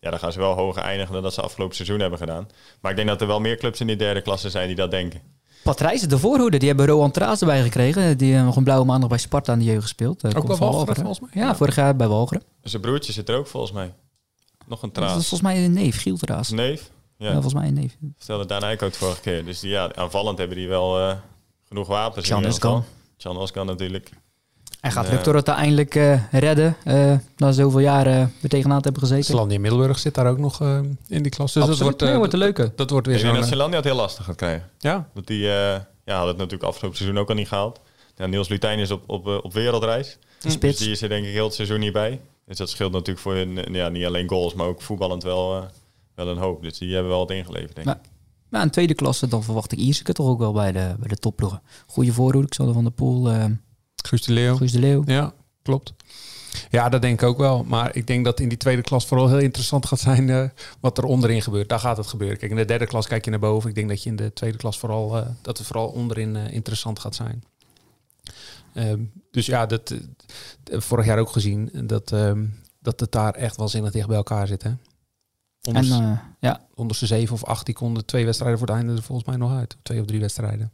ja, dan gaan ze wel hoger eindigen dan dat ze afgelopen seizoen hebben gedaan. Maar ik denk dat er wel meer clubs in die derde klasse zijn die dat denken. Patrijs, de voorhoede, die hebben Roan Traas erbij gekregen. Die hebben nog een blauwe maandag bij Sparta aan de jeugd gespeeld. ook bij Walcheren, volgens mij? Ja, vorig jaar bij Walcheren. Zijn broertje zit er ook volgens mij. Nog een Traas. Dat is volgens mij een neef, Giel Traas. Neef? Ja. volgens mij een neef. Vertelde Daan Eyck ook vorige keer. Dus die, ja, aanvallend hebben die wel uh, genoeg wapens. Oskan. Chan Oskan natuurlijk. Hij gaat Victor het uiteindelijk uh, redden. Uh, na zoveel jaren weer tegenaan te hebben gezeten. Zelandia Middelburg zit daar ook nog uh, in die klas. Dus dat wordt, nee, wordt een leuke. Dat wordt weer zo. dat Zelandia het heel lastig gaat krijgen. Ja. Dat die ja, had het natuurlijk afgelopen seizoen ook al niet gehaald. Ja, Niels Lutijn is op, op, op wereldreis. Dus die is er denk ik heel het seizoen niet bij. Dus dat scheelt natuurlijk voor hun, ja, niet alleen goals, maar ook voetballend wel, wel een hoop. Dus die hebben wel wat ingeleverd, denk maar, ik. Maar een tweede klasse, dan verwacht ik Ierseke toch ook wel bij de, bij de topploegen. Goede voorhoede, ik zal er van de Poel... Guus de Leeuw. Guus de Leeuw. Ja, klopt. Ja, dat denk ik ook wel. Maar ik denk dat in die tweede klas vooral heel interessant gaat zijn uh, wat er onderin gebeurt. Daar gaat het gebeuren. Kijk, in de derde klas kijk je naar boven. Ik denk dat je in de tweede klas vooral, uh, dat het vooral onderin uh, interessant gaat zijn. Ehm, dus ja, dat vorig jaar ook gezien dat, ehm, dat het daar echt wel zinnig dicht bij elkaar zit. Hè? En, ja. onderste zeven of acht, die konden twee wedstrijden voor het einde er volgens mij nog uit. Twee of drie wedstrijden.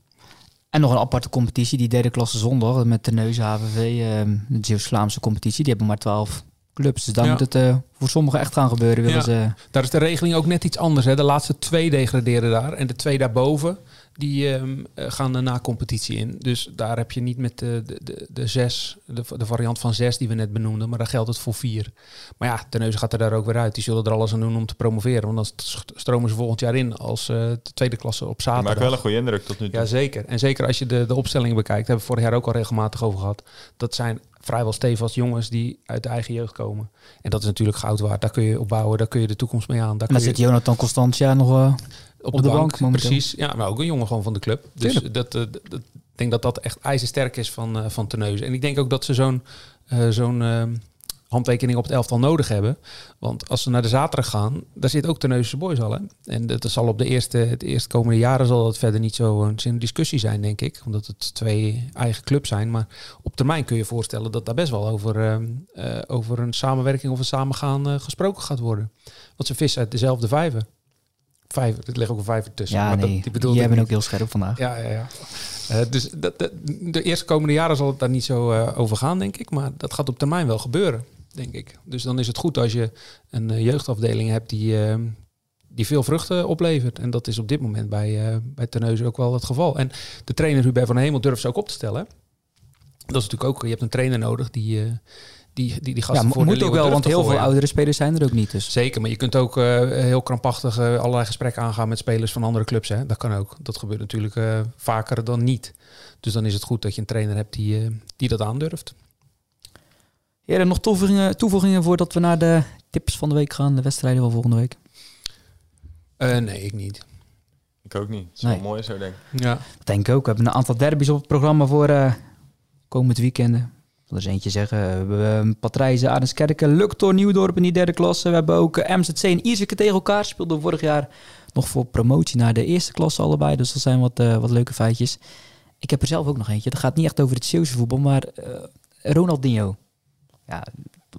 En nog een aparte competitie, die derde klasse zondag met de Neus HVV, uh, de Zeeuws-Vlaamse competitie. Die hebben maar twaalf clubs. Dus daar moet het uh, voor sommigen echt gaan gebeuren. Willen ze... Daar is de regeling ook net iets anders. Hè. De laatste twee degraderen daar. En de twee daarboven, die um, gaan de na-competitie in. Dus daar heb je niet met de, de, de, de zes, de, de, variant van zes die we net benoemden, maar daar geldt het voor vier. Maar ja, de neus gaat er daar ook weer uit. Die zullen er alles aan doen om te promoveren. Want dan stromen ze volgend jaar in als uh, de tweede klasse op zaterdag. Maakt wel een goede indruk tot nu toe. Ja, zeker. En zeker als je de, de opstellingen bekijkt, hebben we vorig jaar ook al regelmatig over gehad. Dat zijn vrijwel stevig jongens die uit de eigen jeugd komen. En dat is natuurlijk goud waard. Daar kun je op bouwen, daar kun je de toekomst mee aan. Daar en dan zit Jonathan Constantia nog uh, op, de, bank. bank precies, ja, maar ook een jongen gewoon van de club. Dus dat, uh, dat, ik denk dat dat echt ijzersterk is van, uh, van Teneuzen. En ik denk ook dat ze zo'n zo'n ehm, handtekening op het elftal nodig hebben. Want als ze naar de zaterdag gaan, daar zit ook Terneuzense boys al. Hè? En dat zal op de eerste, het eerste komende jaren zal dat verder niet zo een discussie zijn, denk ik. Omdat het twee eigen clubs zijn. Maar op termijn kun je voorstellen dat daar best wel over, over een samenwerking of een samengaan gesproken gaat worden. Want ze vissen uit dezelfde vijver. Vijver, er ligt ook een vijver tussen. Ja, maar nee, dat, die bedoel jij bent ook heel scherp vandaag. Ja, ja, ja. Uh, dus dat, de, de eerste komende jaren zal het daar niet zo uh, over gaan, denk ik. Maar dat gaat op termijn wel gebeuren denk ik. Dus dan is het goed als je een uh, jeugdafdeling hebt die, die veel vruchten oplevert. En dat is op dit moment bij, bij Terneuzen ook wel het geval. En de trainer Hubert van Hemel durft ze ook op te stellen. Dat is natuurlijk ook, je hebt een trainer nodig die... die, die, die gasten ja, voor moet ook wel, want heel veel oudere spelers zijn er ook niet. Dus. Zeker, maar je kunt ook heel krampachtig allerlei gesprekken aangaan met spelers van andere clubs. Hè? Dat kan ook. Dat gebeurt natuurlijk vaker dan niet. Dus dan is het goed dat je een trainer hebt die, die dat aandurft. Heren, nog toevoegingen, toevoegingen voordat we naar de tips van de week gaan, de wedstrijden van volgende week? Uh, nee, ik niet. Ik ook niet. Het is nee. wel mooi zo, denk ik. Ja. Denk ook. We hebben een aantal derbies op het programma voor uh, komend weekend. Wil eens eentje zeggen. We hebben uh, Patrijzen, Aardenskerken, Luktor, Nieuwdorp in die derde klasse. We hebben ook MZC en Ierseke tegen elkaar. Speelden vorig jaar nog voor promotie naar de eerste klasse allebei. Dus dat zijn wat, wat leuke feitjes. Ik heb er zelf ook nog eentje. Dat gaat niet echt over het Zeeuwse voetbal, maar Ronaldinho ja,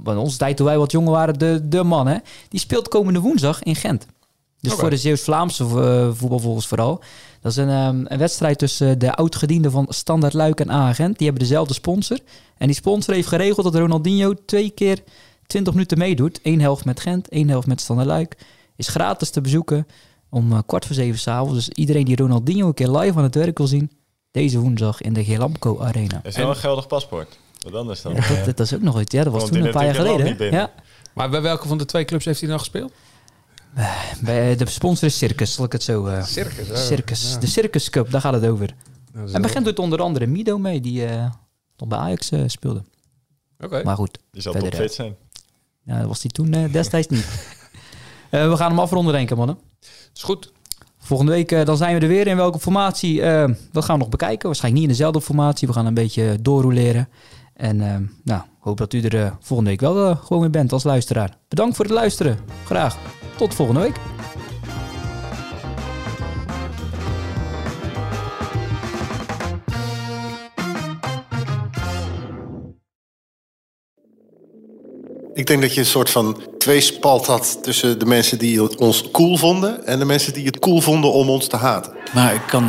van onze tijd toen wij wat jonger waren, de, de man, hè, die speelt komende woensdag in Gent. Dus voor de Zeeuws-Vlaamse uh, voetbalvolgers vooral. Dat is een, um, een wedstrijd tussen de oud-gedienden van Standaard Luik en Agent. Die hebben dezelfde sponsor. En die sponsor heeft geregeld dat Ronaldinho twee keer 20 minuten meedoet. Eén helft met Gent, één helft met Standaard Luik. Is gratis te bezoeken om uh, kwart voor zeven s'avonds. Dus iedereen die Ronaldinho een keer live aan het werk wil zien... deze woensdag in de Gelamco Arena. Is wel een geldig paspoort? Wat anders dan? Ja, dat, is ook nog iets. Ja, dat was toen een paar jaar geleden. Ja. Maar bij welke van de twee clubs heeft hij nou gespeeld? Bij de sponsor is Circus, zal ik het zo... Uh, circus, oh, Circus. De Circus Cup, daar gaat het over. En begint doet onder andere Mido mee, die uh, nog bij Ajax uh, speelde. Oké. Maar goed. Die zal toch fit zijn? Ja, dat was hij toen destijds niet. we gaan hem afronden, denken, mannen. Is goed. Volgende week dan zijn we er weer. In welke formatie? dat gaan we nog bekijken. Waarschijnlijk niet in dezelfde formatie. We gaan een beetje doorroleren. En uh, nou, hoop dat u er uh, volgende week wel uh, gewoon weer bent als luisteraar. Bedankt voor het luisteren. Graag. Tot volgende week. Ik denk dat je een soort van tweespalt had tussen de mensen die ons cool vonden en de mensen die het cool vonden om ons te haten. Maar ik kan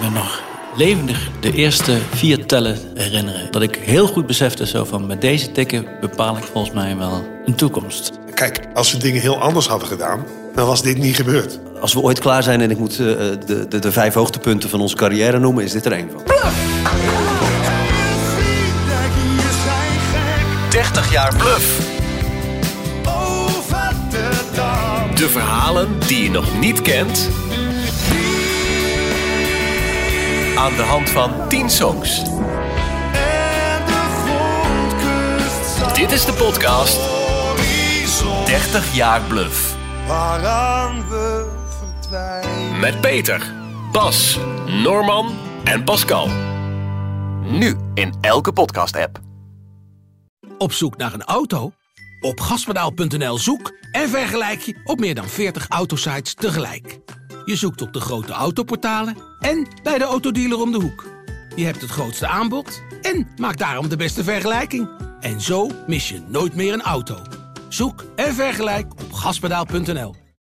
me nog levendig de eerste vier tellen herinneren. Dat ik heel goed besefte zo van met deze tikken bepaal ik volgens mij wel een toekomst. Kijk, als we dingen heel anders hadden gedaan, dan was dit niet gebeurd. Als we ooit klaar zijn en ik moet uh, de, de, de, vijf hoogtepunten van onze carrière noemen, is dit er één van. 30 jaar bluff. De verhalen die je nog niet kent aan de hand van 10 songs. Dit is de podcast 30 jaar bluff. Waaraan we verdwijnen. Met Peter, Bas, Norman en Pascal. Nu in elke podcast-app. Op zoek naar een auto? Op gaspedaal.nl zoek en vergelijk je op meer dan 40 autosites tegelijk. Je zoekt op de grote autoportalen en bij de autodealer om de hoek. Je hebt het grootste aanbod en maakt daarom de beste vergelijking. En zo mis je nooit meer een auto. Zoek en vergelijk op gaspedaal.nl.